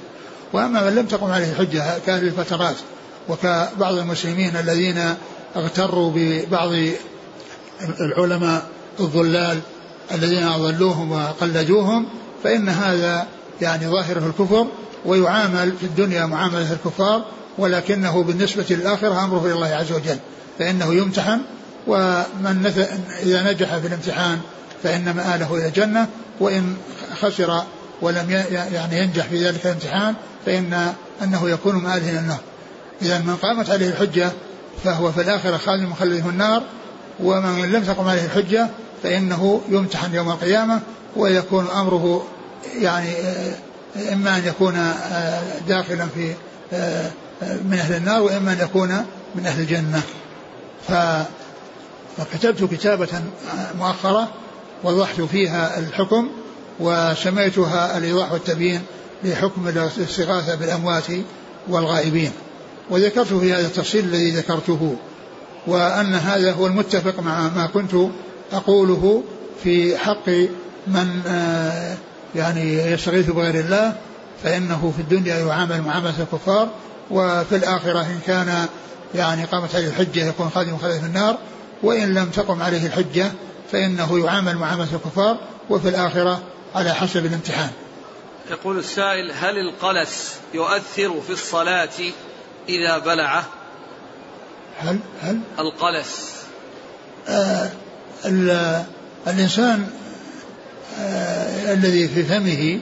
وأما من لم تقم عليه الحجة كهذه الفترات وكبعض المسلمين الذين اغتروا ببعض العلماء الضلال الذين أضلوهم وقلدوهم فإن هذا يعني ظاهره الكفر ويعامل في الدنيا معاملة الكفار ولكنه بالنسبة للآخرة أمره إلى الله عز وجل فإنه يمتحن ومن إذا نجح في الامتحان فإن مآله إلى الجنة وإن خسر ولم يعني ينجح في ذلك الامتحان فإن أنه يكون مآله إلى النار. إذا من قامت عليه الحجة فهو في الآخرة خالد مخلد في النار ومن لم تقم عليه الحجة فإنه يمتحن يوم القيامة ويكون أمره يعني آه، إما أن يكون آه، داخلا في آه، من أهل النار وإما أن يكون من أهل الجنة. فكتبت كتابة مؤخرة وضحت فيها الحكم وسميتها الإيضاح والتبيين لحكم الاستغاثة بالأموات والغائبين. وذكرت في هذا التفصيل الذي ذكرته وأن هذا هو المتفق مع ما كنت أقوله في حق من آه، يعني يستغيث بغير الله فإنه في الدنيا يعامل معاملة الكفار وفي الآخرة إن كان يعني قامت عليه الحجة يكون خادم خالد في النار وإن لم تقم عليه الحجة فإنه يعامل معاملة الكفار وفي الآخرة على حسب الامتحان. يقول السائل هل القلس يؤثر في الصلاة إذا بلعه؟ هل هل؟ القلس. آه الإنسان آه الذي في فمه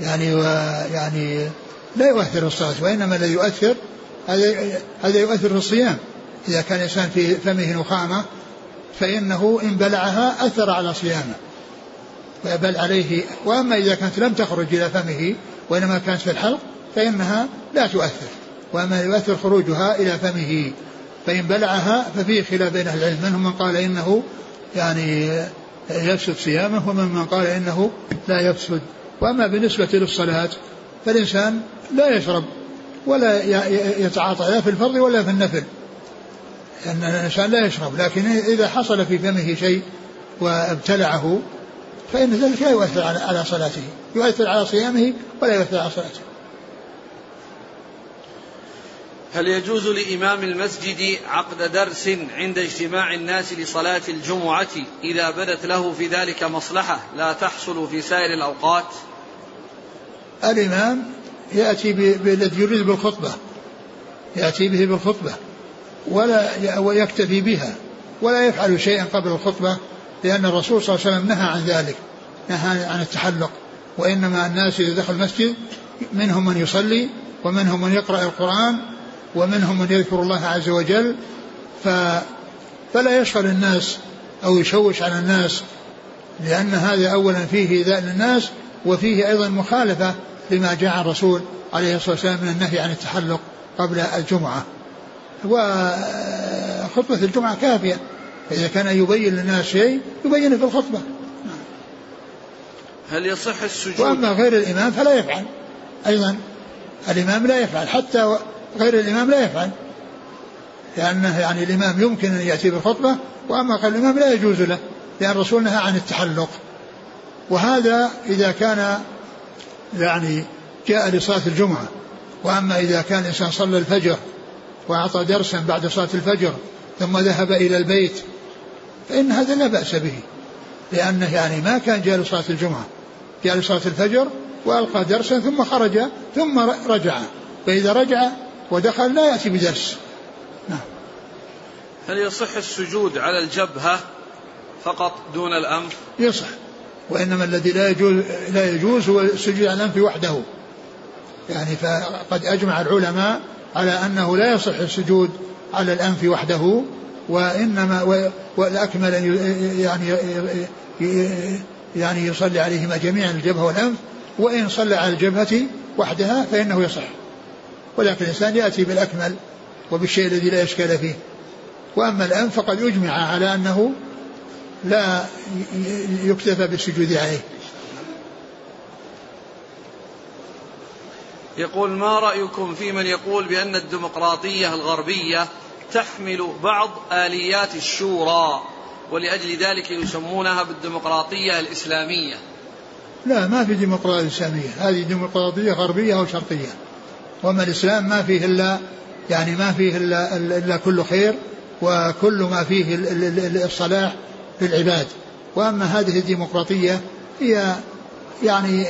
يعني ويعني لا يؤثر الصلاة وإنما الذي يؤثر هذا هذا يؤثر في الصيام. إذا كان الإنسان في فمه نخامة فإنه إن بلعها أثر على صيامه. بل عليه وأما إذا كانت لم تخرج إلى فمه وإنما كانت في الحلق فإنها لا تؤثر. وأما يؤثر خروجها إلى فمه فإن بلعها ففيه خلاف بين أهل العلم. منهم من قال إنه يعني يفسد صيامه ومن من قال إنه لا يفسد. وأما بالنسبة للصلاة فالإنسان لا يشرب ولا يتعاطى لا في الفرض ولا في النفل. لأن الإنسان لا يشرب لكن إذا حصل في فمه شيء وابتلعه فإن ذلك لا يؤثر على صلاته. يؤثر على صيامه ولا يؤثر على صلاته. هل يجوز لإمام المسجد عقد درس عند اجتماع الناس لصلاة الجمعة إذا بدت له في ذلك مصلحة لا تحصل في سائر الأوقات؟ الإمام يأتي بالذي يريد بالخطبة. يأتي به بالخطبة. ولا ويكتفي بها ولا يفعل شيئا قبل الخطبة لأن الرسول صلى الله عليه وسلم نهى عن ذلك نهى عن التحلق وإنما الناس إذا دخل المسجد منهم من يصلي ومنهم من يقرأ القرآن ومنهم من يذكر الله عز وجل ف فلا يشغل الناس أو يشوش على الناس لأن هذا أولا فيه إيذاء للناس وفيه أيضا مخالفة لما جاء الرسول عليه الصلاة والسلام من النهي عن التحلق قبل الجمعة. وخطبة الجمعة كافية. فإذا كان يبين للناس شيء يبينه في الخطبة. هل يصح السجود؟ وأما غير الإمام فلا يفعل. أيضا الإمام لا يفعل حتى غير الإمام لا يفعل. لأنه يعني الإمام يمكن أن يأتي بالخطبة وأما غير الإمام لا يجوز له لأن الرسول نهى عن التحلق. وهذا إذا كان يعني جاء لصلاة الجمعة. وأما إذا كان الإنسان صلى الفجر وأعطى درسا بعد صلاة الفجر ثم ذهب إلى البيت. فإن هذا لا بأس به لأنه يعني ما كان جاء لصلاة الجمعة جاء لصلاة الفجر وألقى درسا ثم خرج ثم رجع. فإذا رجع ودخل لا يأتي بدرس. نعم. هل يصح السجود على الجبهة فقط دون الأنف؟ يصح. وإنما الذي لا يجوز لا يجوز هو السجود على الأنف وحده. يعني فقد أجمع العلماء على أنه لا يصح السجود على الأنف وحده وإنما والأكمل أن يعني يعني يصلي عليهما جميعا الجبهة والأنف وإن صلى على الجبهة وحدها فإنه يصح. ولكن الإنسان يأتي بالأكمل وبالشيء الذي لا إشكال فيه. وأما الأنف فقد أجمع على أنه لا يكتفى بالسجود عليه. يقول ما رأيكم في من يقول بأن الديمقراطية الغربية تحمل بعض آليات الشورى ولأجل ذلك يسمونها بالديمقراطية الإسلامية؟ لا ما في ديمقراطية إسلامية. هذه ديمقراطية غربية أو شرقية. وما الإسلام ما فيه إلا يعني ما فيه إلا, إلا كل خير وكل ما فيه الصلاح للعباد. وأما هذه الديمقراطية هي يعني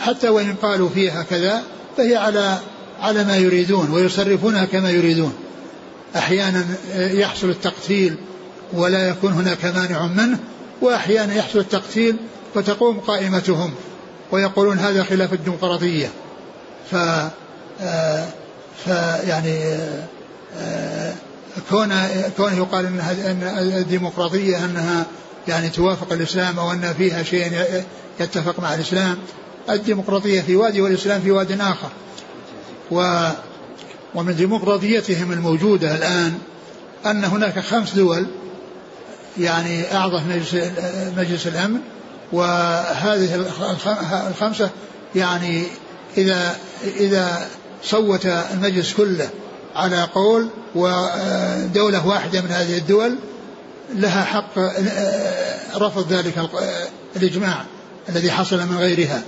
حتى وإن قالوا فيها كذا فهي على على ما يريدون ويصرفونها كما يريدون. أحيانا يحصل التقتيل ولا يكون هناك مانع منه وأحيانا يحصل التقتيل وتقوم قائمتهم ويقولون هذا خلاف الديمقراطية. ف فيعني كون كونه يقال إن إن الديمقراطية أنها يعني توافق الإسلام أو ان فيها شيء يتفق مع الإسلام الديمقراطية في وادي والإسلام في واد آخر. و ومن ديمقراطيتهم الموجودة الآن أن هناك خمس دول يعني اعضت مجلس مجلس الأمن وهذه الخمسة يعني اذا إذا صوت المجلس كله على قول ودولة واحدة من هذه الدول لها حق رفض ذلك الإجماع الذي حصل من غيرها.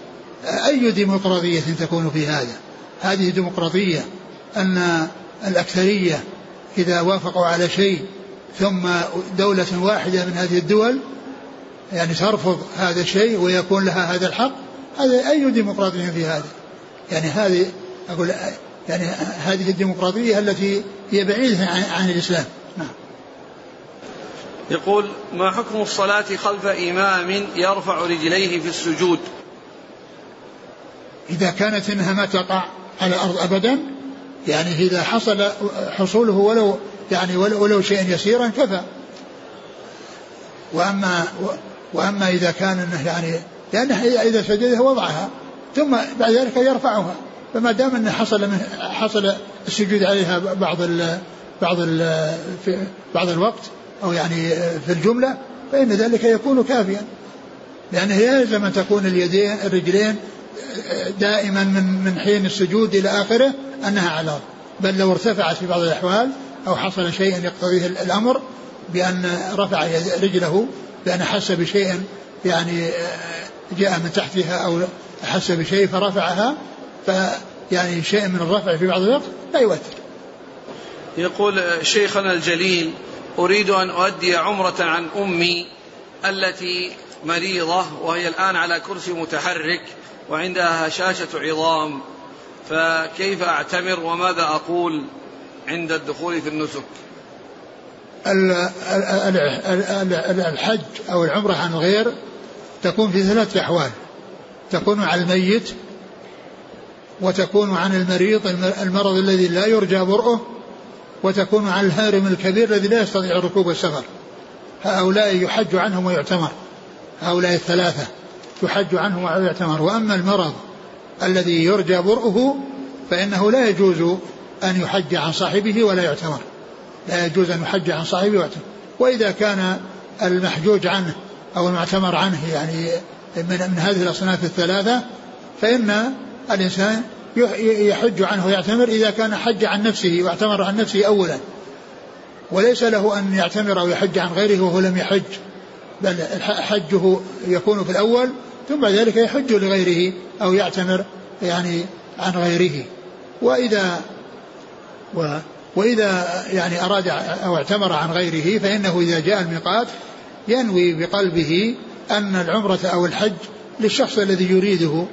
أي ديمقراطية تكون في هذا؟ هذه ديمقراطية أن الأكثرية إذا وافقوا على شيء ثم دولة واحدة من هذه الدول يعني ترفض هذا الشيء ويكون لها هذا الحق هذا أي ديمقراطية في هذا؟ يعني هذه أقول يعني هذه الديمقراطية التي هي بعيدة عن, الإسلام. نعم. يقول ما حكم الصلاة خلف إمام يرفع رجليه في السجود؟ إذا كانت إنها ما تقع على الأرض أبدا يعني إذا حصل حصوله ولو يعني ولو شيئا يسيرا كفى. وأما وأما إذا كان إنه يعني لأنه إذا سجدها وضعها ثم بعد ذلك يرفعها. فما دام إنه حصل من حصل السجود عليها بعض ال بعض ال في بعض الوقت أو يعني في الجملة فإن ذلك يكون كافيا. لأنه يلزم أن تكون اليدين الرجلين دائما من من حين السجود إلى آخره أنها على بل لو ارتفعت في بعض الأحوال أو حصل شيء يقتضيه الأمر بأن رفع رجله بأن احس بشيء يعني جاء من تحتها أو احس بشيء فرفعها فيعني شيء من الرفع في بعض الوقت لا يؤثر. يقول شيخنا الجليل أريد أن أؤدي عمرة عن أمي التي مريضة وهي الآن على كرسي متحرك وعندها هشاشة عظام فكيف أعتمر وماذا أقول عند الدخول في النسك؟ الحج أو العمرة عن الغير تكون في ثلاثة أحوال تكون على الميت وتكون عن المريض المرض الذي لا يرجى برؤه وتكون عن الهارم الكبير الذي لا يستطيع الركوب والسفر هؤلاء يحج عنهم ويعتمر هؤلاء الثلاثة. يحج عنهم ويعتمر وأما المرض الذي يرجى برؤه فإنه لا يجوز أن يحج عن صاحبه ولا يعتمر. لا يجوز أن يحج عن صاحبه ويعتمر وإذا كان المحجوج عنه أو المعتمر عنه يعني من, من هذه الأصناف الثلاثة فإن الإنسان يحج عنه ويعتمر إذا كان حج عن نفسه واعتمر عن نفسه أولا. وليس له أن يعتمر أو يحج عن غيره وهو لم يحج بل حجه يكون في الأول ثم بعد ذلك يحج لغيره أو يعتمر يعني عن غيره. وإذا و وإذا يعني أراد أو اعتمر عن غيره فإنه إذا جاء الميقات ينوي بقلبه أن العمرة أو الحج للشخص الذي يريده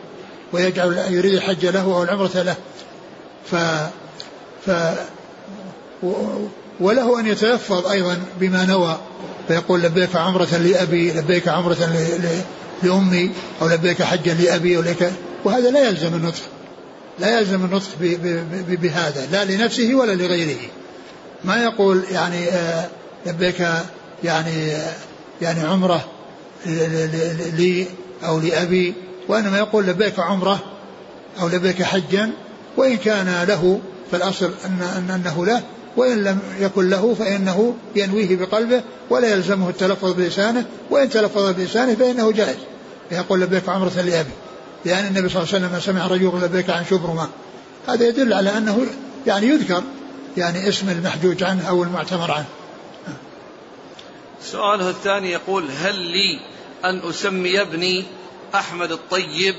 ويجعل يريد الحج له أو العمرة له. ف, ف وله أن يتلفظ أيضا بما نوى. فيقول لبيك عمرة لأبي لبيك عمرة لأمي أو لبيك حجا لأبي وليك وهذا لا يلزم النطق. لا يلزم النطق بهذا. لا لنفسه ولا لغيره. ما يقول يعني آه، لبيك يعني آه، يعني عمرة لي أو لأبي. وإنما يقول لبيك عمرة أو لبيك حجا. وإن كان له فالأصل أن أنه له. وإن لم يكن له فإنه ينويه بقلبه. ولا يلزمه التلفظ بلسانه. وإن تلفظ بلسانه فإنه جائز. يقول لبيك عمرة لأبي لأن النبي صلى الله عليه وسلم سمع رجل لبيك عن شبرمة هذا يدل على أنه يعني يذكر يعني اسم المحجوج عنه أو المعتمر عنه. سؤاله الثاني يقول هل لي أن أسمي ابني أحمد الطيب؟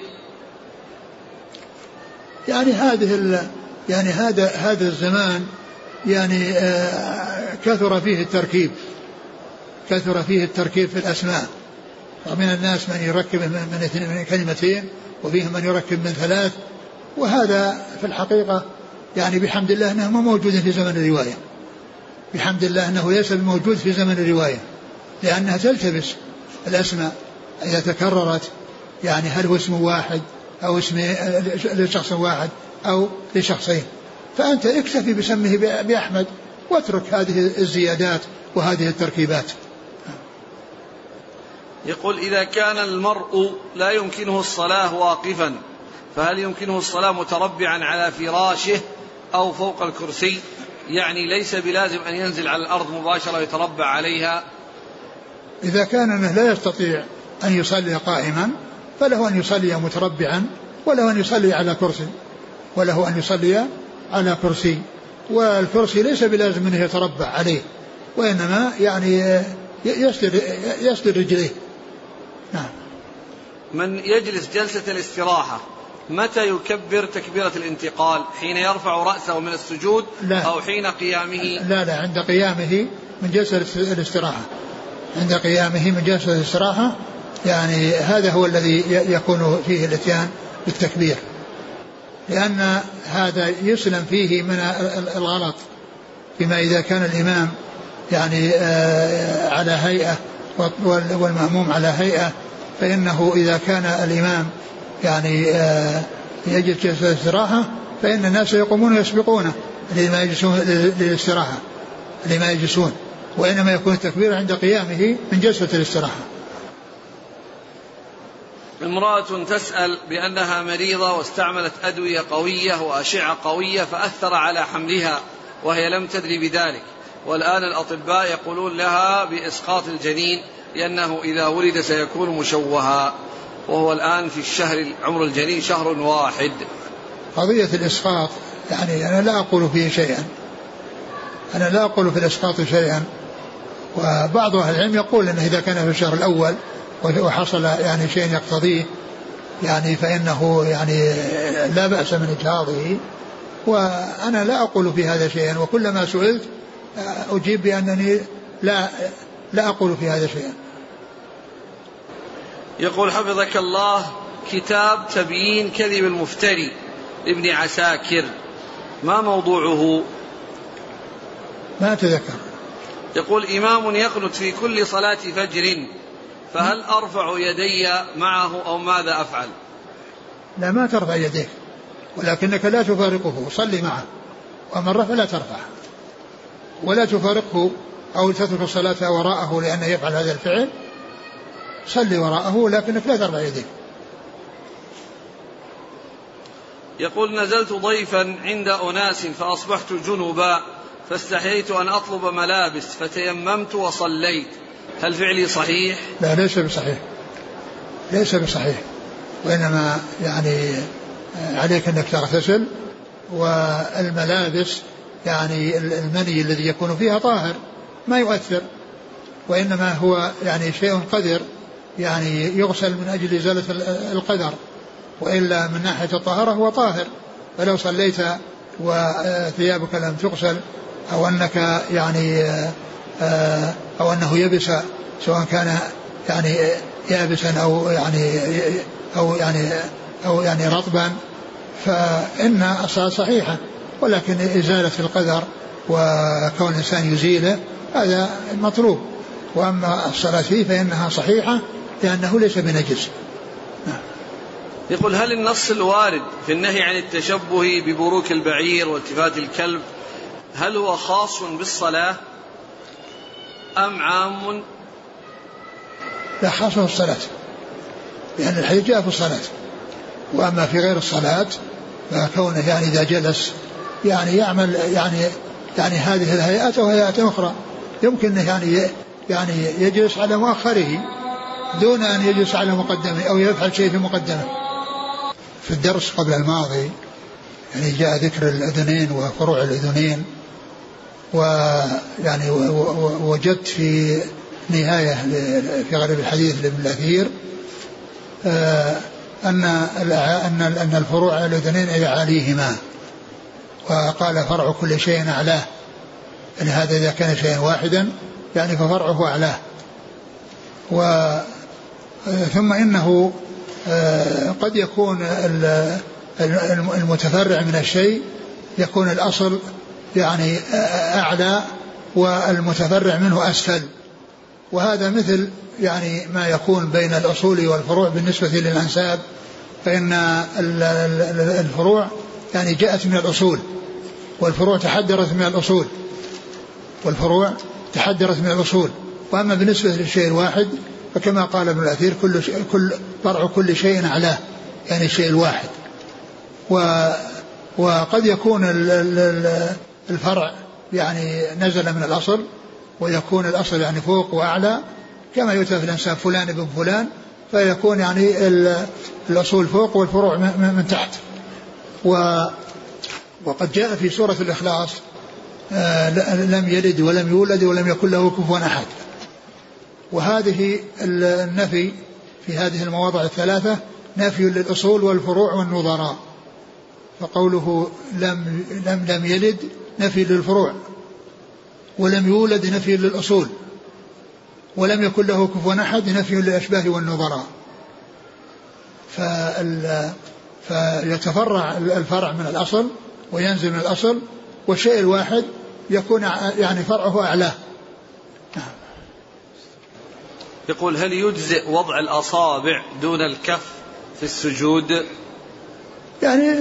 يعني هذه يعني هذا هذا الزمان يعني آه، كثر فيه التركيب كثر فيه التركيب في الأسماء. ومن الناس من يركب من كلمتين وفيهم من يركب من ثلاث. وهذا في الحقيقة يعني بحمد الله أنه ما موجود في زمن الرواية. بحمد الله أنه ليس موجود في زمن الرواية لأنها تلتبس الأسماء إذا تكررت. يعني هل هو اسم واحد أو اسم لشخص واحد أو لشخصين. فأنت اكتفي بسمه بأحمد واترك هذه الزيادات وهذه التركيبات. يقول إذا كان المرء لا يمكنه الصلاة واقفا فهل يمكنه الصلاة متربعا على فراشه أو فوق الكرسي؟ يعني ليس بلازم أن ينزل على الأرض مباشرة ويتربع عليها. إذا كان أنه لا يستطيع أن يصلي قائما فله أن يصلي متربعا وله أن يصلي على كرسي وله أن يصلي على كرسي. والكرسي ليس بلازم أنه يتربع عليه وإنما يعني يسدر يسدر رجليه. نعم. من يجلس جلسة الاستراحة متى يكبر تكبيرة الانتقال؟ حين يرفع رأسه من السجود لا. أو حين قيامه؟ لا لا عند قيامه من جلسة الاستراحة. عند قيامه من جلسة الاستراحة يعني هذا هو الذي يكون فيه الاتيان بالتكبير. لأن هذا يسلم فيه من الغلط فيما إذا كان الإمام يعني آه، على هيئة والمأموم على هيئة فإنه إذا كان الإمام يعني آه، يجلس جلسة الاستراحة فإن الناس يقومون ويسبقونه لما يجلسون للاستراحة لما يجلسون وإنما يكون التكبير عند قيامه من جلسة الاستراحة. امرأة تسأل بأنها مريضة واستعملت أدوية قوية وأشعة قوية فأثر على حملها وهي لم تدري بذلك. والآن الأطباء يقولون لها بإسقاط الجنين لأنه إذا ولد سيكون مشوها وهو الآن في الشهر عمر الجنين شهر واحد. قضية الإسقاط يعني أنا لا أقول فيه شيئا. أنا لا أقول في الإسقاط شيئا. وبعض أهل العلم يقول أنه إذا كان في الشهر الأول وحصل يعني شيء يقتضيه يعني فإنه يعني لا بأس من إجهاضه. وأنا لا أقول في هذا شيئا. وكلما سئلت أجيب بأنني لا لا أقول في هذا شيئا. يقول حفظك الله كتاب تبيين كذب المفتري لابن عساكر. ما موضوعه؟ ما أتذكر يقول إمام يقنت في كل صلاة فجر فهل أرفع يدي معه أو ماذا أفعل؟ لا ما ترفع يديك ولكنك لا تفارقه صلي معه. ومن رفع لا ترفع ولا تفارقه أو تترك الصلاة وراءه لأنه يفعل هذا الفعل. صلي وراءه لكنك لا ترفع يديك. يقول نزلت ضيفا عند أناس فأصبحت جنبا فاستحييت أن أطلب ملابس فتيممت وصليت. هل فعلي صحيح؟ لا ليس بصحيح. ليس بصحيح. وإنما يعني عليك أنك تغتسل والملابس يعني المني الذي يكون فيها طاهر ما يؤثر وإنما هو يعني شيء قدر. يعني يغسل من أجل إزالة القدر وإلا من ناحية الطهارة هو طاهر. فلو صليت وثيابك لم تغسل أو أنك يعني آه، أو أنه يبس سواء كان يعني يابسا أو يعني أو يعني أو يعني رطبا فإن الصلاة صحيحة. ولكن إزالة القدر وكون الإنسان يزيله هذا مطلوب. وأما الصلاة فيه فإنها صحيحة. لأنه ليس بنجس. يقول هل النص الوارد في النهي عن التشبه ببروك البعير والتفات الكلب هل هو خاص بالصلاة أم عام؟ لا خاص بالصلاة. لأن الحديث جاء في الصلاة. وأما في غير الصلاة فكونه يعني إذا جلس يعني يعمل يعني يعني هذه الهيئات أو هيئات أخرى. يمكن يعني يعني يجلس على مؤخره. دون أن يجلس على مقدمة أو يفعل شيء في مقدمة. في الدرس قبل الماضي يعني جاء ذكر الأذنين وفروع الأذنين ويعني وجدت في نهاية في غريب الحديث لابن الأثير آه، أن أن أن الفروع الأذنين يعاليهما وقال فرع كل شيء أعلاه. يعني هذا إذا كان شيئا واحدا يعني ففرعه أعلاه. و ثم إنه آه، قد يكون المتفرع من الشيء يكون الأصل يعني أعلى والمتفرع منه أسفل. وهذا مثل يعني ما يكون بين الأصول والفروع بالنسبة للأنساب فإن الفروع يعني جاءت من الأصول والفروع تحدرت من الأصول والفروع تحدرت من الأصول. وأما بالنسبة للشيء الواحد فكما قال ابن الأثير كل شيء كل فرع كل شيء أعلاه يعني الشيء الواحد. و وقد يكون الفرع يعني نزل من الأصل ويكون الأصل يعني فوق وأعلى كما يؤتى في الإنسان فلان ابن فلان فيكون يعني الأصول فوق والفروع من تحت. و وقد جاء في سورة الإخلاص آه، لم يلد ولم يولد ولم يكن له كفوا أحد. وهذه النفي في هذه المواضع الثلاثة نفي للأصول والفروع والنظراء. فقوله لم لم لم يلد نفي للفروع ولم يولد نفي للأصول ولم يكن له كفوا أحد نفي للأشباه والنظراء. فال فيتفرع الفرع من الأصل وينزل من الأصل والشيء الواحد يكون يعني فرعه أعلاه. يقول هل يجزئ وضع الأصابع دون الكف في السجود؟ يعني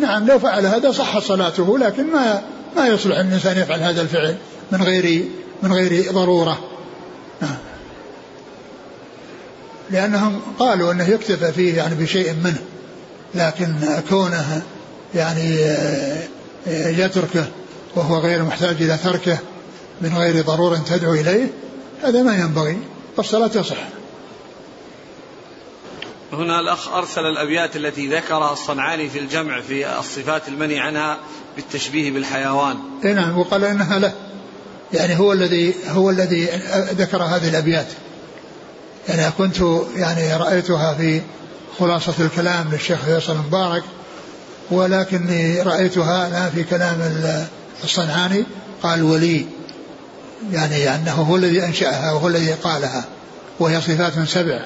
نعم لو فعل هذا صح صلاته لكن ما ما يصلح ان الإنسان يفعل هذا الفعل من غير من غير ضرورة. نعم. لأنهم قالوا أنه يكتفى فيه يعني بشيء منه لكن كونه يعني يتركه وهو غير محتاج إلى تركه من غير ضرورة تدعو إليه هذا ما ينبغي. والصلاه تصح هنا الأخ أرسل الأبيات التي ذكرها الصنعاني في الجمع في الصفات المني عنها بالتشبيه بالحيوان. إيه نعم وقال إنها له يعني هو الذي هو الذي ذكر هذه الأبيات. يعني كنت يعني رأيتها في خلاصة الكلام للشيخ فيصل المبارك ولكني رأيتها الآن في كلام الصنعاني قال ولي. يعني أنه هو الذي أنشأها وهو الذي قالها وهي صفات سبع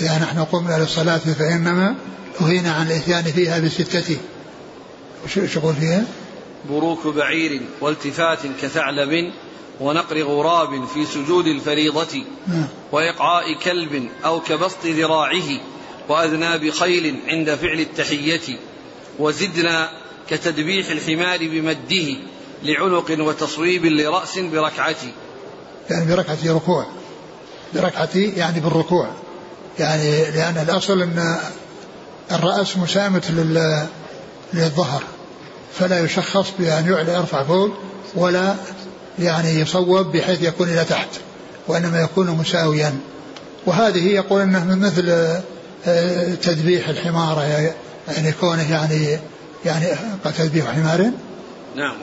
إذا نحن قمنا للصلاة فإنما نهينا عن الإتيان فيها بستة وش يقول فيها؟ بروك بعير والتفات كثعلب ونقر غراب في سجود الفريضة نعم. وإقعاء كلب أو كبسط ذراعه وأذناب خيل عند فعل التحية وزدنا كتدبيح الحمار بمده لعنق وتصويب لرأس بركعة يعني بركعة ركوع. بركعة يعني بالركوع. يعني لأن الأصل أن الرأس مسامة للظهر. فلا يشخص بأن يعلى يرفع فوق ولا يعني يصوب بحيث يكون إلى تحت وإنما يكون مساويا. وهذه يقول أنه من مثل آه، تذبيح الحمار يعني كونه يعني يعني تذبيح حمار. نعم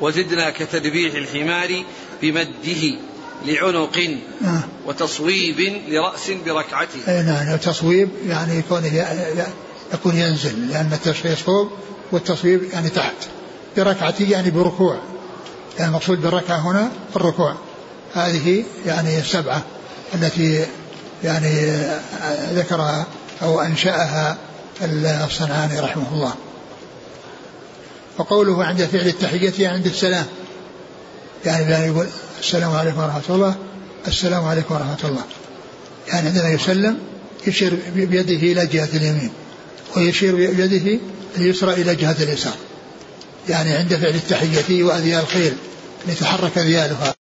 وزدنا كتذبيح الحمار بمده لعنق نعم. وتصويب لرأس بركعته. أي نعم تصويب يعني يكون يكون ينزل لأن التشخيص فوق والتصويب يعني تحت. بركعتي يعني بركوع. يعني المقصود بالركعة هنا الركوع. هذه يعني السبعة التي يعني ذكرها أو أنشأها الصنعاني رحمه الله. وقوله عند فعل التحية عند السلام. يعني بأن يقول السلام عليكم ورحمة الله السلام عليكم ورحمة الله. يعني عندما يسلم يشير بيده إلى جهة اليمين ويشير بيده اليسرى إلى جهة اليسار. يعني عند فعل التحية وأذيال الخيل لتحرك ذيالها.